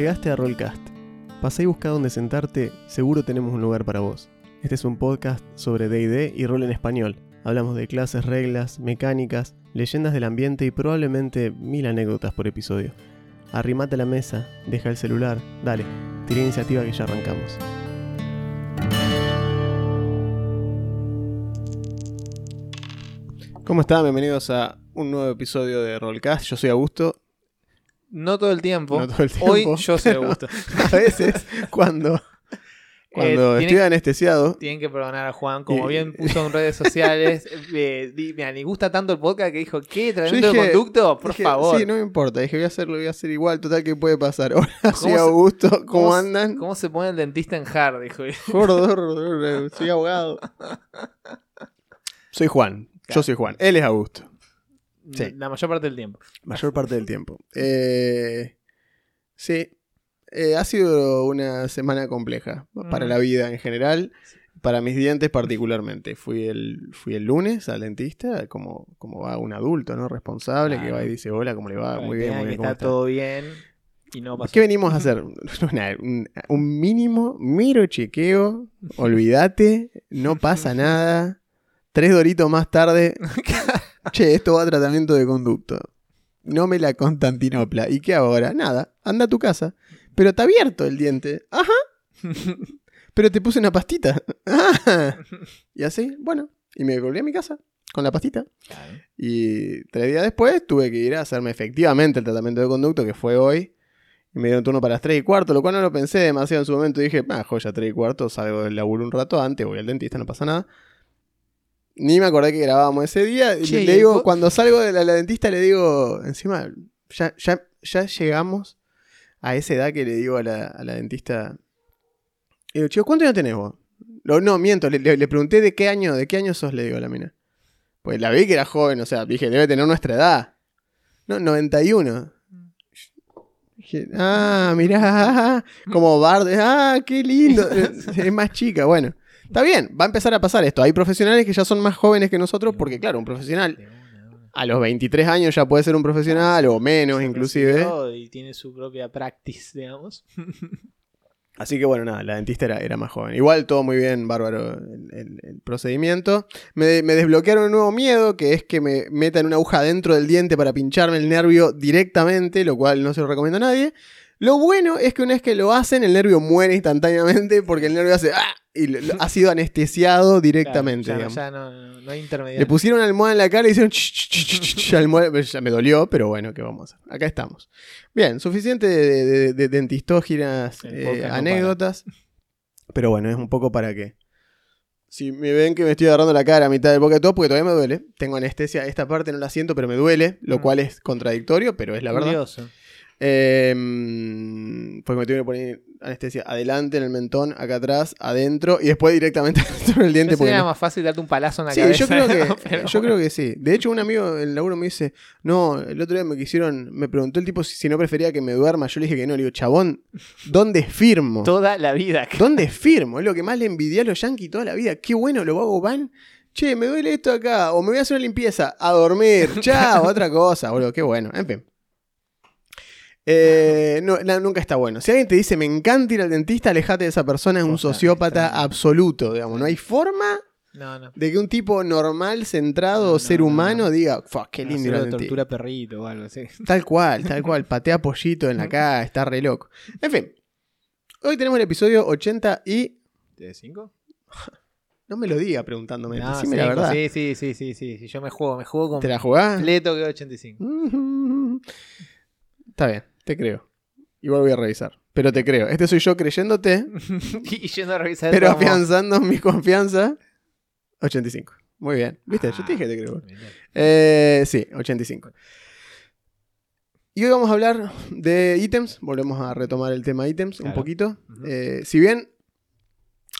Llegaste a Rollcast. Pasá y busca donde sentarte, seguro tenemos un lugar para vos. Este es un podcast sobre DD y rol en español. Hablamos de clases, reglas, mecánicas, leyendas del ambiente y probablemente mil anécdotas por episodio. Arrimate a la mesa, deja el celular, dale, tira iniciativa que ya arrancamos. ¿Cómo están? Bienvenidos a un nuevo episodio de Rollcast. Yo soy Augusto. No todo el tiempo. No todo el tiempo. Hoy yo soy Augusto. a veces, cuando, cuando Eh, estoy tiene- anestesiado, Tienen que perdonar a Juan, como bien puso en redes sociales. eh, di- mira, ni gusta tanto el podcast que dijo, ¿qué? ¿Tratamiento dije- de conducto? Por dije, favor. Sí, no me importa. Dije, voy a hacerlo, voy a hacer igual. Total, ¿qué puede pasar? Hola, soy Augusto. ¿Cómo, ¿Cómo se- andan? ¿Cómo se pone el dentista en hard? Dijo. Gordo, soy abogado. Soy Juan. Yo soy Juan. Él es Augusto. Sí. La mayor parte del tiempo. Mayor parte del tiempo. Eh, sí. Eh, ha sido una semana compleja para Mm. la vida en general. Para mis dientes particularmente. Fui el, fui el lunes al dentista, como, como va un adulto, ¿no? Responsable, que va y dice, hola, ¿cómo le va? Muy bien, muy bien. ¿cómo está está? todo bien y no pasó. ¿Qué venimos a hacer? Un, un mínimo, miro chequeo, olvídate, no pasa nada. Tres doritos más tarde, che, esto va a tratamiento de conducto. No me la Constantinopla. ¿Y qué ahora? Nada, anda a tu casa. Pero está abierto el diente. Ajá. Pero te puse una pastita. Ah. Y así, bueno. Y me volví a mi casa con la pastita. Claro. Y tres días después tuve que ir a hacerme efectivamente el tratamiento de conducto, que fue hoy. Y me dieron turno para las 3 y cuarto, lo cual no lo pensé demasiado en su momento. Dije, ah, joya, 3 y cuarto, salgo del laburo un rato antes, voy al dentista, no pasa nada. Ni me acordé que grabábamos ese día. Y Che, le, ¿y le digo, cuando salgo de la, la dentista, le digo, encima, ya, ya, ya llegamos a esa edad que le digo a la, a la dentista. Y digo, chico, ¿cuántos años tenés vos? No, no, miento, le, le- le pregunté de qué año, de qué año sos, le digo a la mina. Pues la vi que era joven, o sea, dije, debe tener nuestra edad. No, 91. Dije, ah, mirá, como Bard, ah, qué lindo. Es más chica, bueno. Está bien, va a empezar a pasar esto. Hay profesionales que ya son más jóvenes que nosotros, porque claro, un profesional a los 23 años ya puede ser un profesional, o menos inclusive. Y tiene su propia practice, digamos. Así que bueno, nada, la dentista era, era más joven. Igual todo muy bien, bárbaro el, el- el procedimiento. Me, me desbloquearon un nuevo miedo, que es que me metan una aguja dentro del diente para pincharme el nervio directamente, lo cual no se lo recomiendo a nadie. Lo bueno es que una vez que lo hacen, el nervio muere instantáneamente porque el nervio hace ¡ah! y lo- lo- ha sido anestesiado directamente. Claro, ya, ya no, no, no hay Le intermediario. pusieron una almohada en la cara y hicieron almohada. Ya me dolió, pero bueno, ¿qué vamos a hacer? Acá estamos. Bien, suficiente de, de, de dentistóginas, eh, podcast no anécdotas. Pero bueno, es un poco para que. Si me ven que me estoy agarrando la cara a mitad del podcast todo, porque todavía me duele. Tengo anestesia, esta parte no la siento, pero me duele, lo Mm. cual es contradictorio, pero es la verdad. Eh, porque me tuvieron que poner anestesia adelante en el mentón, acá atrás, adentro, y después directamente dentro del diente. Porque era no- más fácil darte un palazo en la Sí, cabeza. yo creo que, ¿no? Pero yo creo que sí. De hecho, un amigo en el laburo me dice, no, el otro día me quisieron, me preguntó el tipo si, si no prefería que me duerma. Yo le dije que no. Le digo, chabón, ¿dónde firmo? Toda la vida. ¿Dónde firmo? Es lo que más le envidié a los yankees toda la vida. Qué bueno, lo hago van. Che, me duele esto acá. O me voy a hacer una limpieza. A dormir. Chao, otra cosa, boludo. Qué bueno. En fin. Eh, no, nunca está bueno. Si alguien te dice me encanta ir al dentista, alejate de esa persona, es un sociópata absoluto, digamos. No hay forma No, no. de que un tipo normal, centrado, ser no, humano no. diga, fuck, qué lindo ir al de dentista". tortura perrito o algo así. Tal cual, tal cual. Patea pollito en la cara, está re loco. En fin. Hoy tenemos el episodio 80 y. ¿De 5? No me lo diga preguntándome. No, decime la verdad. Sí, sí, sí, sí, sí, sí. Yo me juego, me juego con ¿Te la jugás? completo que 85. Está bien, te creo. Igual voy a revisar. Pero te creo. Este soy yo creyéndote, y yendo a revisar pero como- afianzando mi confianza. 85. Muy bien. ¿Viste? Yo te dije que te creo. Eh, sí, 85. Y hoy vamos a hablar de ítems. Volvemos a retomar el tema ítems un poquito. Eh, si bien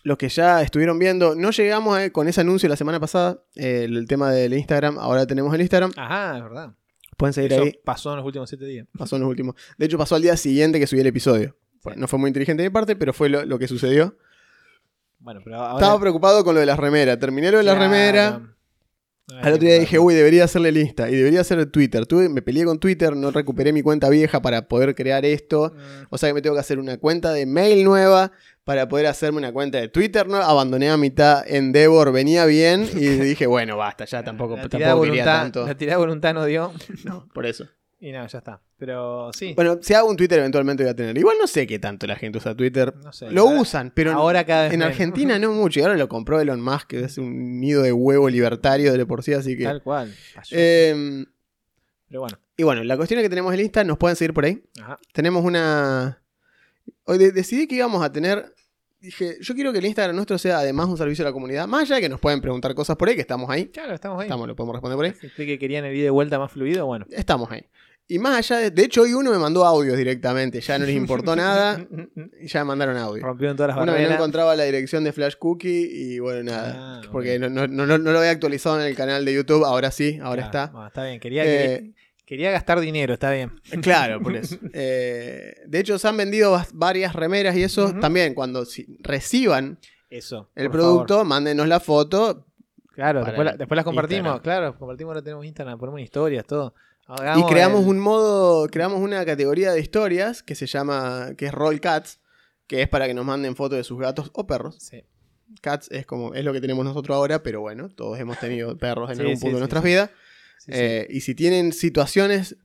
los que ya estuvieron viendo, no llegamos eh, con ese anuncio la semana pasada, eh, el, tema del Instagram, ahora tenemos el Instagram. Ajá, es verdad. Pueden seguir Eso ahí. pasó en los últimos 7 días. Pasó en los últimos. De hecho, pasó al día siguiente que subí el episodio. No fue muy inteligente de mi parte, pero fue lo, lo que sucedió. Bueno, pero ahora. Estaba preocupado con lo de las remeras. Terminé lo de la Claro. remera. Al otro día dije, uy, debería hacerle el Insta y debería hacer Twitter. Tuve, me peleé con Twitter, no recuperé mi cuenta vieja para poder crear esto. Mm, O sea que me tengo que hacer una cuenta de mail nueva para poder hacerme una cuenta de Twitter nueva. Abandoné a mitad Endeavor, venía bien y dije, bueno, basta, ya tampoco, la tampoco quería tanto. la tirada de voluntad no dio. No, por eso. Y no, ya está. Pero sí. Bueno, si hago un Twitter eventualmente voy a tener. Igual no sé qué tanto la gente usa Twitter. no sé. Lo ahora- usan, pero ahora cada vez en menos. Argentina no mucho. Y ahora lo compró Elon Musk, que es un nido de huevo libertario de por sí, así que... Tal cual. Eh, Pero bueno. y bueno, la cuestión es que tenemos el Insta, nos pueden seguir por ahí. Ajá. Tenemos una... Hoy de- decidí que íbamos a tener... Dije, yo quiero que el Instagram nuestro sea además un servicio a la comunidad. Más allá de que nos pueden preguntar cosas por ahí, que estamos ahí. Claro, estamos ahí. Estamos, lo podemos responder por ahí. Si usted que querían el video de vuelta más fluido, bueno. Estamos ahí. Y más allá de... De hecho, hoy uno me mandó audios directamente. Ya no les importó nada. Y ya me mandaron audio. Rompieron todas las Uno que no barreras. encontraba la dirección de Flash Cookie y bueno, nada. Ah, porque no, no- no- no lo había actualizado en el canal de YouTube. Ahora sí, ahora Claro, está. bueno, está bien. Quería, Eh, quería, gastar dinero, está bien. Claro, por eso. Eh, de hecho, se han vendido varias remeras y eso. También, cuando si- reciban Eso. el producto, favor. mándenos la foto. Claro, después, la- después las compartimos. Instagram. Claro, compartimos, lo tenemos en Instagram, ponemos historias, todo. y creamos el- un modo, creamos una categoría de historias que se llama, que es Roll Cats, que es para que nos manden fotos de sus gatos o perros. Sí. Cats es como, es lo que tenemos nosotros ahora, pero bueno, todos hemos tenido perros en Sí, algún sí, punto de nuestras vidas. Sí, sí. Eh, y si tienen situaciones.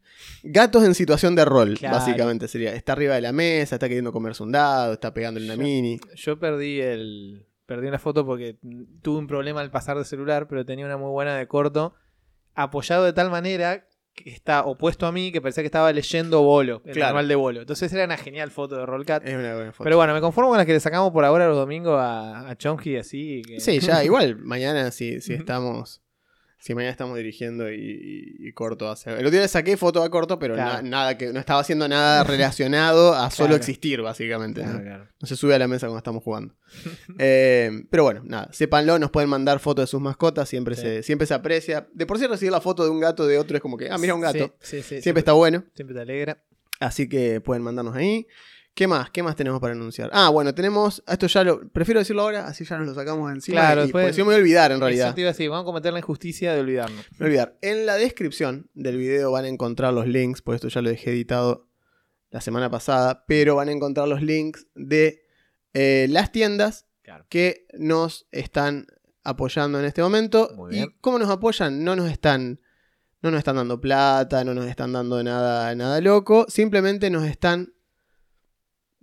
Gatos en situación de rol, Claro. básicamente sería. Está arriba de la mesa, está queriendo comerse un dado, está pegándole una Yo- mini. Yo perdí el. Perdí una foto porque tuve un problema al pasar de celular, pero tenía una muy buena de corto, apoyado de tal manera que está opuesto a mí, que parecía que estaba leyendo Bolo, el Claro. manual de Bolo. Entonces era una genial foto de Rollcat. Es una buena foto. Pero bueno, me conformo con las que le sacamos por ahora los domingos a, a Chonky así. que- Sí, ya, igual, mañana si, si estamos. Si mañana estamos dirigiendo y, y- y corto hace. El otro día le saqué foto a corto, pero Claro. na- nada que. No estaba haciendo nada relacionado a solo Claro. existir, básicamente. ¿no? Claro, claro. No se sube a la mesa cuando estamos jugando. Eh, pero bueno, nada, sépanlo, nos pueden mandar fotos de sus mascotas, siempre, Sí. se, siempre se aprecia. De por sí recibir la foto de un gato de otro es como que, ah, mira un gato. Sí, sí, sí, siempre está bueno. Siempre te alegra. Así que pueden mandarnos ahí. ¿Qué más? ¿Qué más tenemos para anunciar? Ah, bueno, tenemos. Esto ya lo. Prefiero decirlo ahora, así ya nos lo sacamos encima. Claro, y, después- porque si no me voy a olvidar en Eso realidad. te iba a decir, vamos a cometer la injusticia de olvidarnos. Me voy a olvidar. En la descripción del video van a encontrar los links, por esto ya lo dejé editado la semana pasada, pero van a encontrar los links de eh, las tiendas Claro. que nos están apoyando en este momento. Muy ¿Y bien. cómo nos apoyan? No nos están. No nos están dando plata, no nos están dando nada, nada loco. Simplemente nos están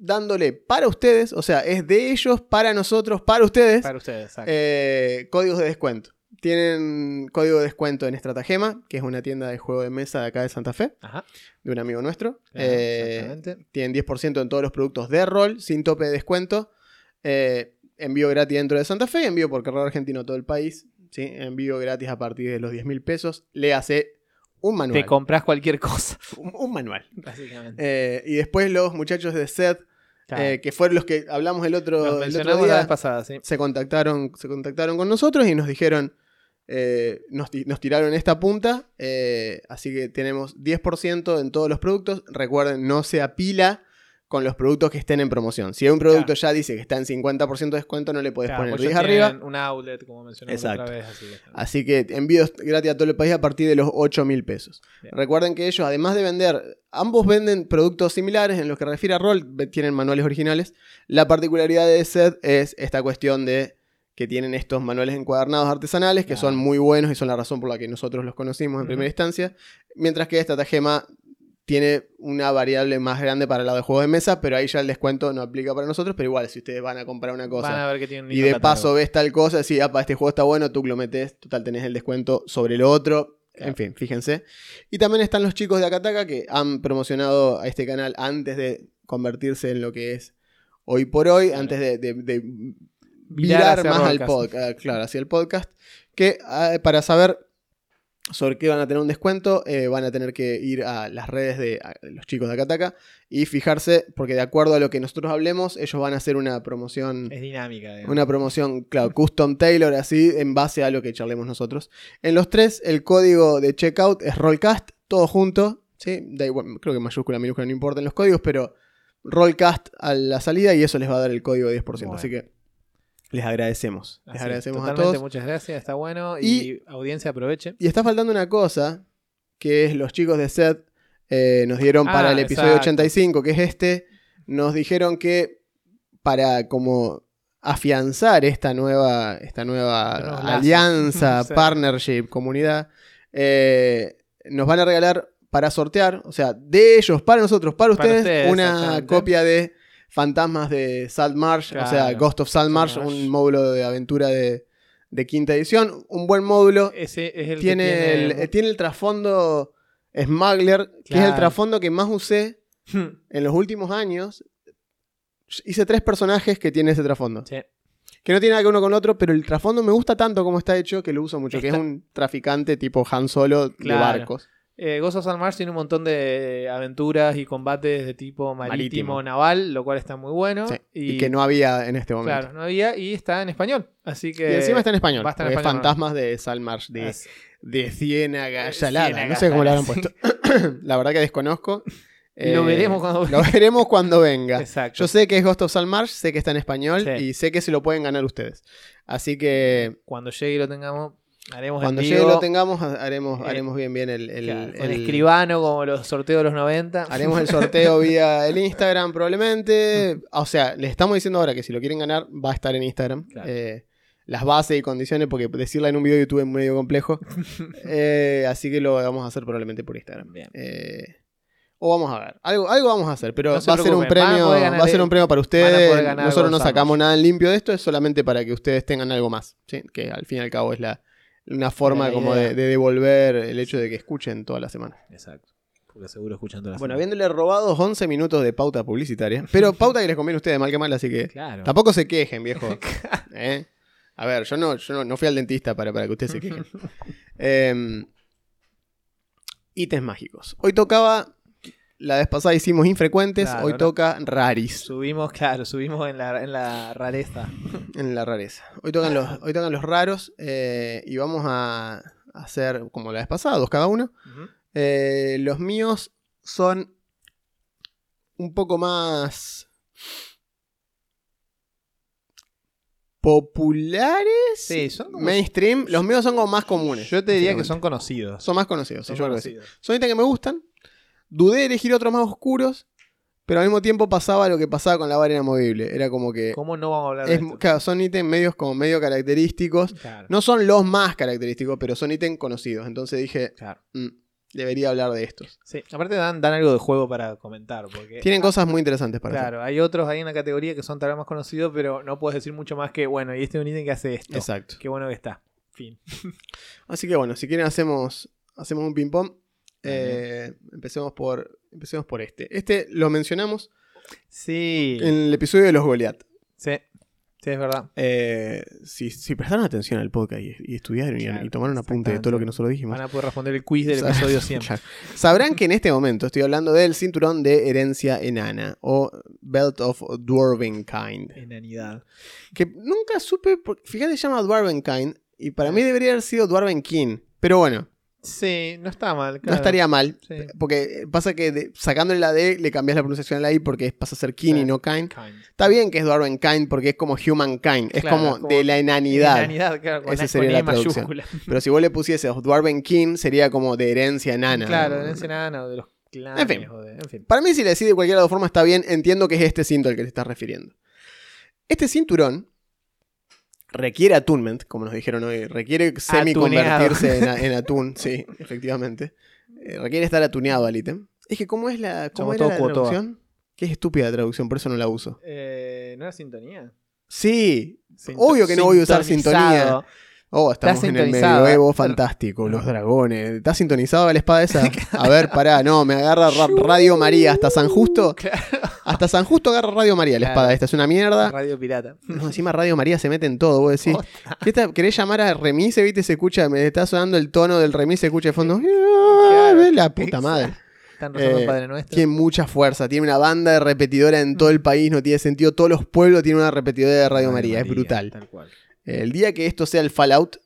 dándole para ustedes. O sea, es de ellos, para nosotros, para ustedes. Para ustedes, exacto. eh, códigos de descuento. Tienen código de descuento en Estratagema, que es una tienda de juego de mesa de acá de Santa Fe, Ajá. de un amigo nuestro. claro, Eh, exactamente. tienen 10% en todos los productos de rol, sin tope de descuento. Eh, envío gratis dentro de Santa Fe, envío por correo argentino a todo el país. ¿sí? Envío gratis a partir de los 10 mil pesos. Le hace un manual. Te compras cualquier cosa, un, un manual. básicamente. Eh, y después los muchachos de SED, Claro. eh, que fueron los que hablamos el otro, Los el otro mencionamos la día, vez pasada, sí. se contactaron, se contactaron con nosotros y nos dijeron, eh, nos, nos tiraron esta punta, eh, así que tenemos 10% en todos los productos. Recuerden, no se apila con los productos que estén en promoción. Si un producto Claro. ya dice que está en 50% de descuento, no le podés Claro, poner pues 10 ellos arriba. Un outlet, como mencionamos Exacto. otra vez. Así que- Así que envíos gratis a todo el país a partir de los 8 mil pesos. Bien. Recuerden que ellos, además de vender, ambos venden productos similares en los que refiere a rol, tienen manuales originales. La particularidad de SED es esta cuestión de que tienen estos manuales encuadernados artesanales que Claro. son muy buenos y son la razón por la que nosotros los conocimos en primera instancia. Mientras que esta Tagema tiene una variable más grande para el lado de juegos de mesa, pero ahí ya el descuento no aplica para nosotros. Pero igual, si ustedes van a comprar una cosa Van a ver que tienen un y de catálogo. paso ves tal cosa, decís, apa, este juego está bueno, tú lo metes, total tenés el descuento sobre lo otro. Claro. En fin, fíjense. Y también están los chicos de Akataka que han promocionado a este canal antes de convertirse en lo que es hoy por hoy, Claro. antes de, de- de Virar más al podcast, claro, hacia el podcast, que ah, para saber sobre qué van a tener un descuento, eh, van a tener que ir a las redes de los chicos de Akataka y fijarse, porque de acuerdo a lo que nosotros hablemos, ellos van a hacer una promoción Es dinámica. digamos. una promoción, claro, custom tailor, así, en base a lo que charlemos nosotros. En los tres, el código de checkout es Rollcast, todo junto, ¿sí? Da igual, creo que mayúscula, minúscula, no importan los códigos, pero Rollcast a la salida y eso les va a dar el código de 10%. Bueno. Así que les agradecemos. Les Así agradecemos a todos. Muchas gracias, está bueno. Y- Y, audiencia, aproveche. Y está faltando una cosa, que es los chicos de SED eh, nos dieron Ah, para el episodio exacto. 85, que es este, nos dijeron que para como afianzar esta nueva, esta nueva alianza, Sí. partnership, comunidad, eh, nos van a regalar para sortear, o sea, de ellos, para nosotros, para Para ustedes, una copia de Fantasmas de Saltmarsh, o sea. Ghost of Saltmarsh, Saltmarsh. un módulo de aventura de, de quinta edición, un buen módulo, Ese es el tiene, que tiene... el, tiene el trasfondo Smuggler, que es el trasfondo que más usé en los últimos años. Hice tres personajes que tienen ese trasfondo. Sí. Que no tiene nada que uno con otro, pero el trasfondo me gusta tanto como está hecho que lo uso mucho. Que es un traficante tipo Han Solo Claro. de barcos. Eh, Ghost of Saltmarsh tiene un montón de aventuras y combates de tipo marítimo, Marítimo. naval, lo cual está muy bueno. Sí, Y, Y, que no había en este momento. Claro, no había y está en español. Así que. Y encima está en español. va a estar en español, Fantasmas de de, Así- de Ciénaga De. Ciénaga No sé cómo lo habrán puesto. La verdad que desconozco. Lo Eh, veremos cuando Lo veremos cuando venga. Exacto. Yo sé que es Ghost of Saltmarsh, sé que está en español Sí. y sé que se lo pueden ganar ustedes. Así que Cuando llegue y lo tengamos, haremos cuando llegue lo tengamos, ha- haremos, Eh, haremos bien bien el, el- claro, con el- escribano como los sorteos de los 90. Haremos el sorteo vía el Instagram probablemente. O sea, les estamos diciendo ahora que si lo quieren ganar va a estar en Instagram. Claro. Eh, las bases y condiciones, porque decirla en un video de YouTube es medio complejo. Eh, así que lo vamos a hacer probablemente por Instagram. Bien. O vamos a ver. Algo, algo vamos a hacer, pero No va a ser un premio. Va a ser un premio para ustedes. Nosotros no sacamos nada en limpio de esto, es solamente para que ustedes tengan algo más. ¿sí? Que al fin y al cabo es la, una forma La como de, de devolver el hecho de que escuchen toda la semana. Exacto. Porque seguro escuchan todas las Bueno, habiéndole robado 11 minutos de pauta publicitaria. Pero pauta que les conviene a ustedes, mal que mal, así que Claro. tampoco se quejen, viejo. ¿Eh? A ver, yo no, yo no, no fui al dentista para, para que ustedes se quejen. Ítems mágicos. Hoy tocaba, la vez pasada hicimos infrecuentes, Claro, hoy ¿no? toca raris Subimos, claro, subimos en la, en la rareza. en la rareza. Hoy tocan los, hoy tocan los raros eh, y vamos a hacer como la vez pasada, dos cada uno. Eh, los míos son un poco más populares. Sí, son como- mainstream. Los míos son como más comunes. Yo te diría que son conocidos. Son más conocidos. Son sí. conocidos. Son ítems que me gustan. Dudé de elegir otros más oscuros. Pero al mismo tiempo pasaba lo que pasaba con la vara inamovible. Era como que. ¿Cómo no vamos a hablar de es- esto? claro, son ítems medios como medio característicos. Claro, No son los más característicos, pero son ítems conocidos. Entonces dije, claro. "Mm, debería hablar de estos. Sí, aparte dan, dan algo de juego para comentar. Porque, Tienen cosas muy interesantes para hacer. Claro, hay otros ahí en la categoría que son tal vez más conocidos, pero no puedes decir mucho más que, bueno, y este es un ítem que hace esto. Exacto. Qué bueno que está. Fin. Así que bueno, si quieren hacemos, hacemos un ping-pong. Eh, empecemos, por, empecemos por este. Este lo mencionamos Sí. en el episodio de los Goliath. Sí. Sí, es verdad. Eh, si, si prestaron atención al podcast y, y estudiaron y- y, tomaron apunte de todo lo que nosotros dijimos, Van a poder responder el quiz del Sabrán- episodio 100. Claro. sabrán que en este momento estoy hablando del cinturón de herencia enana o Belt of Dwarven Kind. Enanidad. Que nunca supe, por- fíjate, se llama Dwarven Kind y para mí debería haber sido Dwarven King. Pero bueno, Sí, no está mal. no estaría mal. Sí. Porque pasa que de- sacándole la D le cambias la pronunciación a la I porque pasa a ser King Sí. y no Kind. Kind. Está bien que es Dwarven Kind porque es como Humankind. Es Claro, como, es como de la enanidad. Enanidad, claro, con, Esa sería la traducción. mayúscula. Pero si vos le pusieses Dwarven King sería como de herencia enana. Claro, de herencia enana o de los clanes. En fin. o de- en fin. Para mí, si le decís de cualquier otra forma, está bien. Entiendo que es este cinto al que te estás refiriendo. Este cinturón requiere attunement, como nos dijeron hoy. Requiere semi-convertirse en, en atún. Sí, efectivamente. Eh, requiere estar atuneado al ítem. Es que, ¿cómo es la, cómo era la traducción? Qué estúpida la traducción, por eso no la uso. Eh, ¿No era sintonía? Sí, Sinto- obvio que no voy a usar sintonía. Oh, estamos en el medioevo ¿eh? fantástico, los dragones. ¿Estás sintonizado a la espada esa? A ver, pará, no, me agarra ra- Radio María hasta San Justo. Hasta San Justo agarra Radio María la espada. Esta es una mierda. Radio pirata. No, encima Radio María se mete en todo. Vos decís, Posta. ¿qué está- ¿querés llamar a Remise? ¿Viste? Se escucha, me está sonando el tono del Remise, se escucha de fondo. La puta madre. Eh, Padre Nuestro. Tiene mucha fuerza. Tiene una banda de repetidora en todo el país. No tiene sentido. Todos los pueblos tienen una repetidora de Radio, María. Es brutal. Tal cual. El día que esto sea el Fallout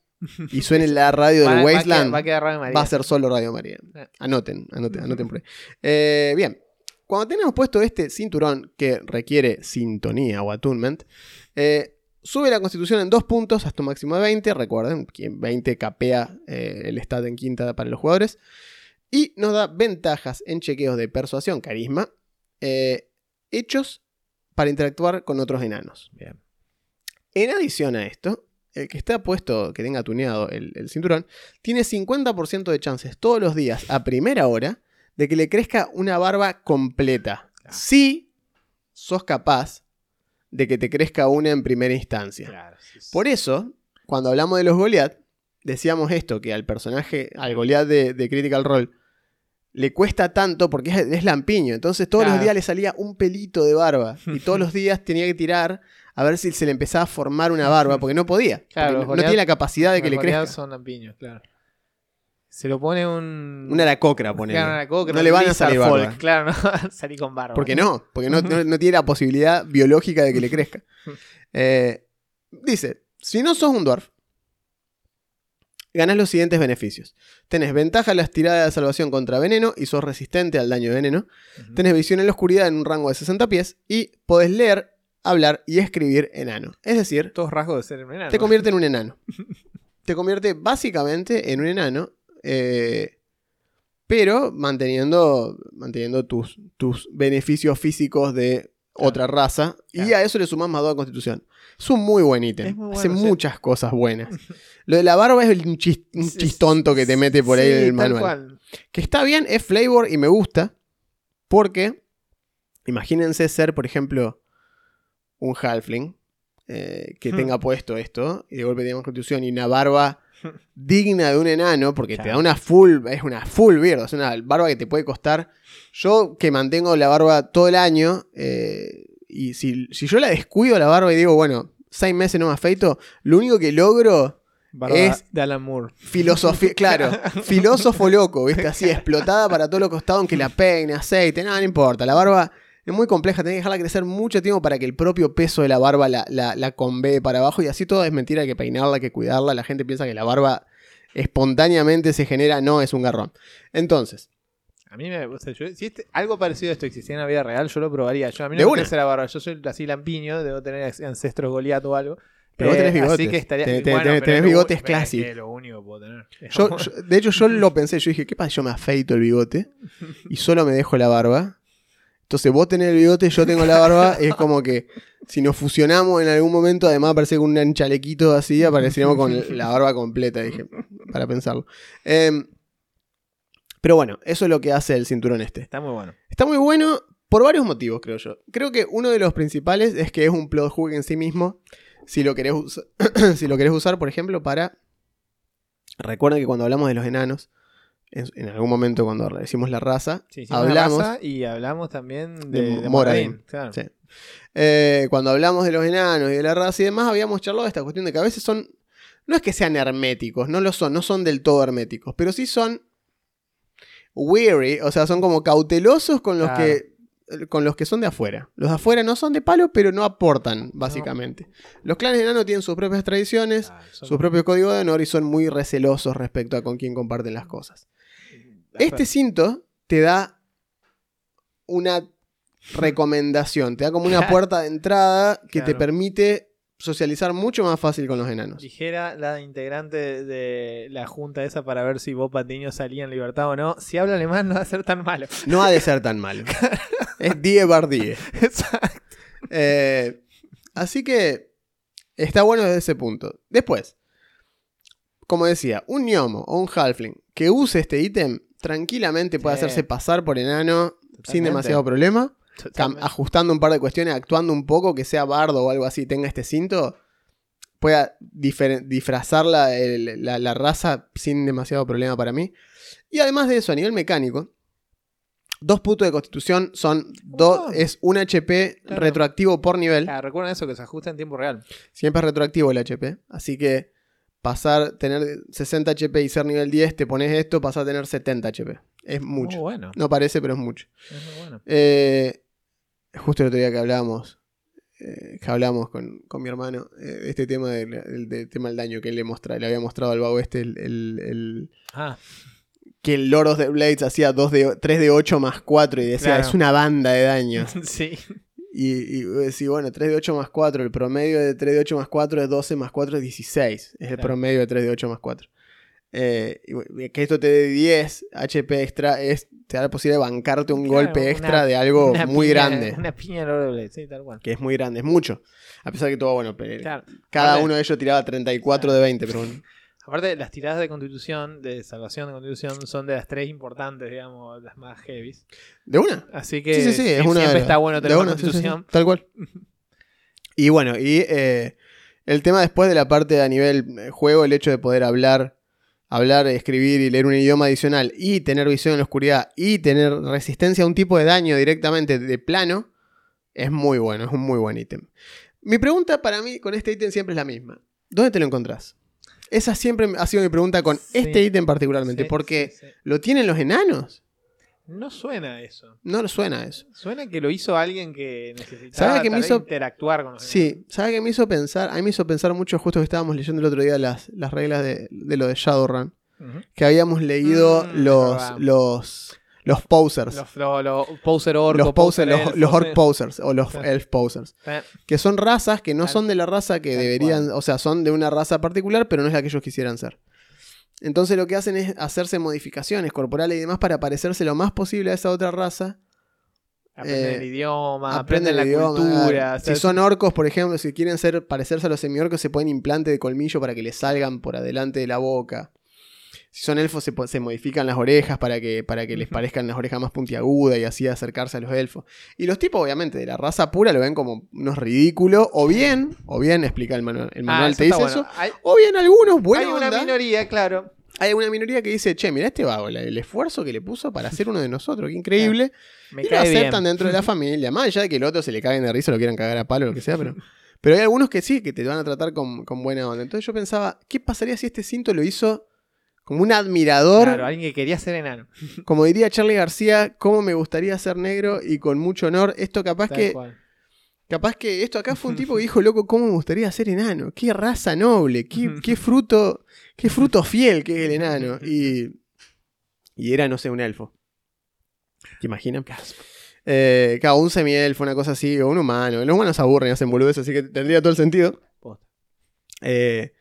y suene la radio Va- del va a quedar- Wasteland. Va a quedar Radio María. Va a ser solo Radio María. Anoten, anoten, anoten por ahí. Eh, bien, cuando tenemos puesto este cinturón que requiere sintonía o attunement, eh, Sube la constitución en dos puntos hasta un máximo de 20. Recuerden, que 20 capea eh, el stat en quinta para los jugadores. Y nos da ventajas en chequeos de persuasión, carisma, eh, hechos para interactuar con otros enanos. Bien. En adición a esto, el que está puesto, que tenga tuneado el, el cinturón, tiene 50% de chances todos los días a primera hora de que le crezca una barba completa. Claro. Si sos capaz de que te crezca una en primera instancia. Claro. sí, sí. Por eso, cuando hablamos de los Goliath, decíamos esto, que al personaje, al Goliath de, de Critical Role, le cuesta tanto porque es, es lampiño. Entonces todos los días le salía un pelito de barba. Y todos los días tenía que tirar a ver si se le empezaba a formar una barba, porque no podía. Claro, porque no, tiene la capacidad de que le crezca. son lampiños, claro. Se lo pone un. Una aracocra, ponele. Claro, una coca, No le van a salir Folk, barba. Claro, no va a salir con barba. ¿Por qué no? Porque no, no- no tiene la posibilidad biológica de que le crezca. Eh, dice, si no sos un dwarf, ganas los siguientes beneficios. Tenés ventaja en las tiradas de salvación contra veneno y sos resistente al daño de veneno. Ujú. Tenés visión en la oscuridad en un rango de 60 pies y podés leer, hablar y escribir enano. Es decir, Todos rasgos de ser un enano. te convierte en un enano. Te convierte básicamente en un enano, eh, pero manteniendo, manteniendo tus, tus beneficios físicos de Claro. otra raza. Y a eso le sumas más 2 de constitución. Es un muy buen ítem. Hace sí. muchas cosas buenas. Lo de la barba es un, chis- un Sí, chistonto que te mete por ahí Sí, en el manual. cual. Que está bien, es flavor y me gusta. Porque, imagínense ser, por ejemplo, un halfling eh, que Hmm. tenga puesto esto y de golpe tiene constitución y una barba digna de un enano, porque te da una full, es una full beard, es una barba que te puede costar. Yo que mantengo la barba todo el año, eh, y si, si yo la descuido la barba y digo, bueno, seis meses no me afeito, lo único que logro Barba Es- de Alan Moore. Filosofía, claro, filósofo loco, ¿viste? Así, explotada para todos los costados, aunque la peine, aceite, nada, no importa. La barba es muy compleja, tenés que dejarla crecer mucho tiempo para que el propio peso de la barba la, la, la convee para abajo y así todo es mentira, hay que peinarla, hay que cuidarla. La gente piensa que la barba espontáneamente se genera, no, es un garrón. Entonces, A mí me. o sea, yo- si este- algo parecido a esto existiera en la vida real, yo lo probaría. Yo, a mí no me crece la barba. Yo soy así lampiño, debo tener ancestros Goliat o algo. Pero vos tenés Eh, bigotes. Así que estaría. Tenés- tenés- bueno, tenés lo bigotes u- classic. Es lo único que puedo tener. yo, yo- de hecho yo lo pensé, yo dije, ¿qué pasa? Yo me afeito el bigote y solo me dejo la barba. Entonces vos tenés el bigote, yo tengo la barba, es como que si nos fusionamos en algún momento, además aparece con un chalequito así, apareceríamos con la barba completa, dije, para pensarlo. Em, pero bueno, eso es lo que hace el cinturón este. Está muy bueno. Está muy bueno por varios motivos, creo yo. Creo que uno de los principales es que es un plot hook en sí mismo. Si lo querés, si lo querés usar, por ejemplo, para... Recuerden que cuando hablamos de los enanos, en, en algún momento cuando decimos la raza, Sí, hablamos... raza y hablamos también de de, de Moradin. Moradin, claro. Sí. Eh, cuando hablamos de los enanos y de la raza y demás, habíamos charlado de esta cuestión de que a veces son... No es que sean herméticos, no lo son, no son del todo herméticos, pero sí son weary, o sea, son como cautelosos con los Claro. que con los que son de afuera. Los de afuera no son de palo, pero no aportan, básicamente. Los clanes enanos tienen sus propias tradiciones, Ah, son- su propio código de honor y son muy recelosos respecto a con quién comparten las cosas. Este cinto te da una recomendación, te da como una puerta de entrada que te permite socializar mucho más fácil con los enanos. Dijera la integrante de la junta esa para ver si Bob Patiño salía en libertad o no. Si habla alemán no va a ser tan malo. No ha de ser tan malo. es die bar die. Exacto. Eh, así que está bueno desde ese punto. Después, como decía, un gnomo o un halfling que use este ítem tranquilamente puede Sí. hacerse pasar por enano sin demasiado problema. ajustando un par de cuestiones, actuando un poco, que sea bardo o algo así, tenga este cinto, pueda disfrazar la, el- la- la raza sin demasiado problema para mí. Y además de eso, a nivel mecánico, dos puntos de constitución son dos, Oh. es un HP Claro. retroactivo por nivel. Ah, recuerden eso, que se ajusta en tiempo real. Siempre es retroactivo el HP. Así que pasar, tener 60 HP y ser nivel 10, te pones esto, pasar a tener 70 HP. Es mucho. Muy bueno. No parece, pero es mucho. Es muy bueno. Eh, justo el otro día que hablábamos, eh, que hablamos con, con mi hermano, eh, este tema del, del- del tema del daño que él le, mostra, le había mostrado al vago este, el, el- el- Ah, que el Lord of the Blades hacía 2 de, 3 de 8 más 4 y decía, Claro. es una banda de daño. sí. Y, y decís, bueno, 3 de 8 más 4, el promedio de 3 de 8 más 4 es 12 más 4 es 16. Es el Claro. promedio de 3 de 8 más 4. Eh, que esto te dé 10 HP extra es, te da la posibilidad de bancarte un Claro, golpe extra una- de algo muy piña- grande. Una piña de doble, sí, tal cual. Que es muy grande, es mucho. A pesar que todo, bueno, Claro. cada Aparte- uno de ellos tiraba 34 de 20, pero bueno. Aparte, las tiradas de constitución, de salvación de constitución, son de las tres importantes, digamos, las más heavies. ¿De una? Así que Sí, sí, sí, es sie- una de siempre está bueno tener una, constitución. tal cual. Y bueno, y eh, el tema después de la parte a nivel eh, juego, el hecho de poder hablar, hablar, escribir y leer un idioma adicional y tener visión en la oscuridad y tener resistencia a un tipo de daño directamente de plano, es muy bueno, es un muy buen ítem. Mi pregunta para mí con este ítem siempre es la misma. ¿Dónde te lo encontrás? Esa siempre ha sido mi pregunta con Sí. este ítem particularmente, Sí, porque sí. ¿lo tienen los enanos? No suena eso. No lo suena eso. Suena que lo hizo alguien que necesitaba ¿Sabe me hizo- interactuar con los Sí, ¿sabe qué me hizo pensar? A mí me hizo pensar mucho, justo que estábamos leyendo el otro día las, las reglas de, de lo de Shadowrun, que habíamos leído Mm, los, los, los posers. Los, poser orco, Los, poser, los, orc posers o los Sí. elf posers, que son razas que no Tal- son de la raza que tal deberían, o sea, son de una raza particular, pero no es la que ellos quisieran ser. Entonces lo que hacen es hacerse modificaciones corporales y demás para parecerse lo más posible a esa otra raza. Aprenden Eh, el idioma, Aprenden la idioma, cultura. o Si son orcos, por ejemplo, si quieren ser parecerse a los semiorcos, se ponen implante de colmillo para que les salgan por adelante de la boca. Si son elfos, se, se modifican las orejas para que, para que les parezcan las orejas más puntiagudas y así acercarse a los elfos. Y los tipos, obviamente, de la raza pura lo ven como unos ridículos. O bien, o bien, explica el manual, el ah, manual te dice bueno. eso. Hay, O bien algunos, buena hay una onda, minoría, claro. hay una minoría que dice, che, mira este vago, el esfuerzo que le puso para ser uno de nosotros, qué increíble. Me y lo aceptan bien. dentro de la familia. Más allá de que el otro se le caguen de risa, lo quieran cagar a palo, lo que sea, pero, pero hay algunos que sí, que te van a tratar con, con buena onda. Entonces yo pensaba, ¿qué pasaría si este cinto lo hizo como un admirador? Claro, alguien que quería ser enano. Como diría Charlie García, cómo me gustaría ser negro y con mucho honor. Esto capaz Tal que, cual. capaz que esto acá fue un tipo que dijo, loco, cómo me gustaría ser enano. Qué raza noble, qué, qué fruto, qué fruto fiel que es el enano. Y, y era, no sé, un elfo. ¿Te imaginas? Eh, claro, un semielfo, una cosa así, o un humano. Los humanos se aburren y hacen boludeces, así que tendría todo el sentido. Eh,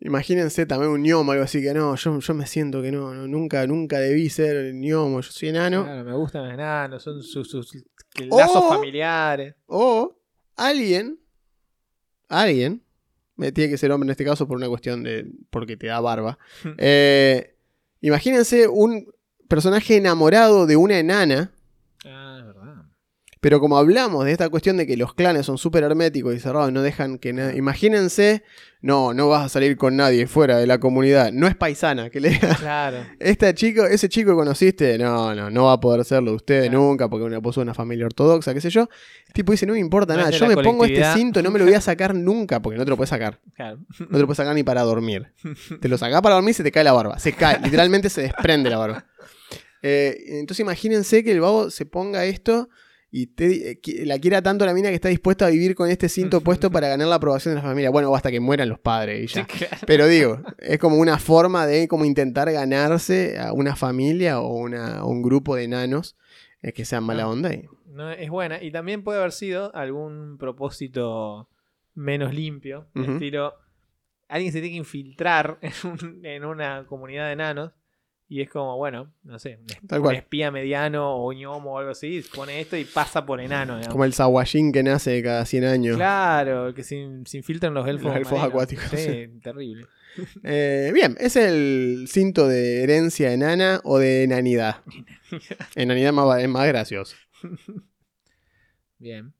imagínense también un gnomo, algo así que no, yo, yo me siento que no, no, nunca, nunca debí ser gnomo, yo soy enano. Claro, me gustan los enanos, son sus, sus lazos O- familiares. O alguien, alguien, me tiene que ser hombre en este caso por una cuestión de, porque te da barba. Eh, imagínense un personaje enamorado de una enana. Pero como hablamos de esta cuestión de que los clanes son súper herméticos y cerrados y no dejan que nadie... Imagínense, no, no vas a salir con nadie fuera de la comunidad. No es paisana, que le diga, Claro. este chico, ese chico que conociste, no, no, no va a poder serlo usted Claro. nunca porque una puso una familia ortodoxa, qué sé yo. El tipo dice, no me importa No nada, yo me pongo este cinto, no me lo voy a sacar nunca porque no te lo puedes sacar. claro. No te lo puedes sacar ni para dormir. Te lo sacás para dormir y se te cae la barba. Se cae, literalmente se desprende la barba. Eh, entonces imagínense que el vago se ponga esto y te- eh, la quiera tanto la mina que está dispuesta a vivir con este cinto puesto para ganar la aprobación de la familia. Bueno, o hasta que mueran los padres y ya. Sí, claro. Pero digo, es como una forma de como intentar ganarse a una familia o una, un grupo de enanos eh, que sean mala Ah. onda. y- No, es buena. Y también puede haber sido algún propósito menos limpio. Ujú. Estilo, alguien se tiene que infiltrar en, un- en una comunidad de enanos. Y es como, bueno, no sé, un, Tal un espía mediano o ñomo o algo así, pone esto y pasa por enano. digamos. Como el Sawajin que nace cada 100 años. Claro, el que se, se infiltran los elfos, Los elfos marinos. acuáticos, Sí, terrible. Eh, bien, es el cinto de herencia enana o de enanidad. Enanidad más, es más gracioso. Bien.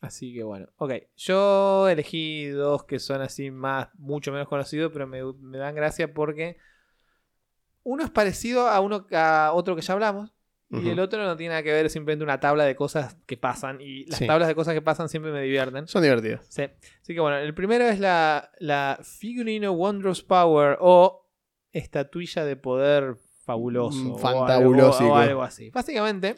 Así que bueno. Ok, yo elegí dos que son así más, mucho menos conocidos, pero me, me dan gracia porque uno es parecido a uno a otro que ya hablamos. Y el otro no tiene nada que ver, es simplemente una tabla de cosas que pasan. Y las Sí. tablas de cosas que pasan siempre me divierten. Son divertidos. Sí. Así que bueno, el primero es la, la Figurino Wondrous Power o estatuilla de poder fabuloso. Mm, o fantabulósico. algo- O algo así. Básicamente,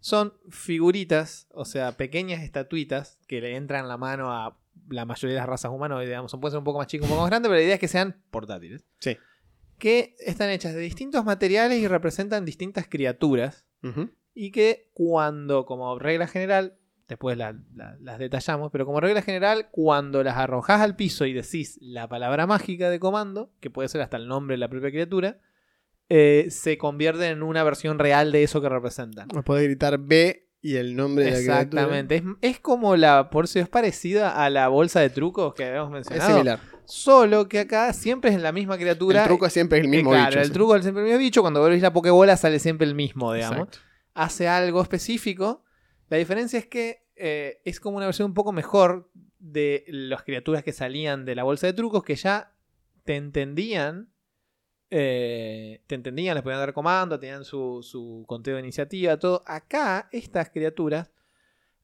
son figuritas, o sea, pequeñas estatuitas que le entran la mano a la mayoría de las razas humanas. Digamos, pueden ser un poco más chicos, un poco más grandes, pero la idea es que sean portátiles. Sí. Que están hechas de distintos materiales y representan distintas criaturas. Y que cuando, como regla general, después la- la- las detallamos, pero como regla general, cuando las arrojás al piso y decís la palabra mágica de comando, que puede ser hasta el nombre de la propia criatura, eh, se convierte en una versión real de eso que representan. No podés gritar B y el nombre de la criatura. Exactamente. Es, es como la, por si es parecida a la bolsa de trucos que habíamos Es mencionado. similar. Solo que acá siempre es la misma criatura. El truco es siempre el mismo Eh, claro, bicho. el sí. truco es siempre el mismo bicho. Cuando volvés la pokebola sale siempre el mismo, digamos. Exacto. Hace algo específico. La diferencia es que eh, es como una versión un poco mejor de las criaturas que salían de la bolsa de trucos que ya te entendían. eh, te entendían, les podían dar comando, tenían su, su conteo de iniciativa, todo. Acá, estas criaturas,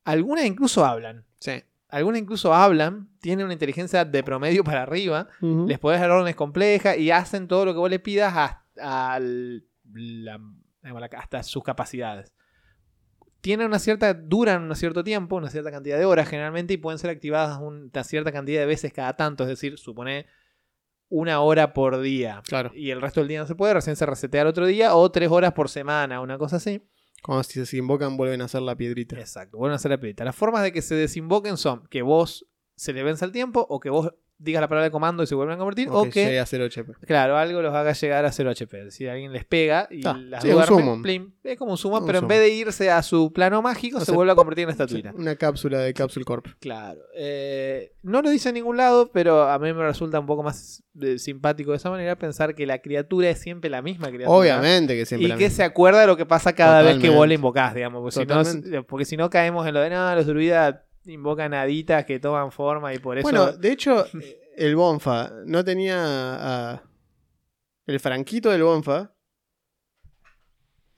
algunas incluso hablan. Sí. Algunas incluso hablan, tienen una inteligencia de promedio para arriba les podés dar órdenes complejas y hacen todo lo que vos le pidas hasta, la- hasta sus capacidades. Tienen una cierta, duran un cierto tiempo, una cierta cantidad de horas generalmente y pueden ser activadas una cierta cantidad de veces cada tanto, es decir, supone una hora por día. Claro. Y el resto del día no se puede, recién se resetea el otro día o tres horas por semana, una cosa así. Cuando si se invocan vuelven a hacer la piedrita. Exacto, vuelven a hacer la pirita. Las formas de que se desinvoquen son que vos se le vence el tiempo o que vos digas la palabra de comando y se vuelven a convertir O o que que llegue a 0 HP. Claro, algo los haga llegar a 0 HP. Si alguien les pega y Ah, las sí, un duerme, plim, es como un summon, Un pero en vez de irse a su plano mágico, se vuelve a convertir en estatuita. Una cápsula de Capsule Corp. Claro. Eh, no lo dice en ningún lado, pero a mí me resulta un poco más eh, simpático de esa manera pensar que la criatura es siempre la misma criatura. Obviamente que siempre Y la que misma. se acuerda de lo que pasa cada vez que vos le invocás, digamos. Porque si, no, porque si no caemos en lo de no, los druidas invocan haditas que toman forma y por eso. Bueno, de hecho, el Bonfa no tenía a- El franquito del Bonfa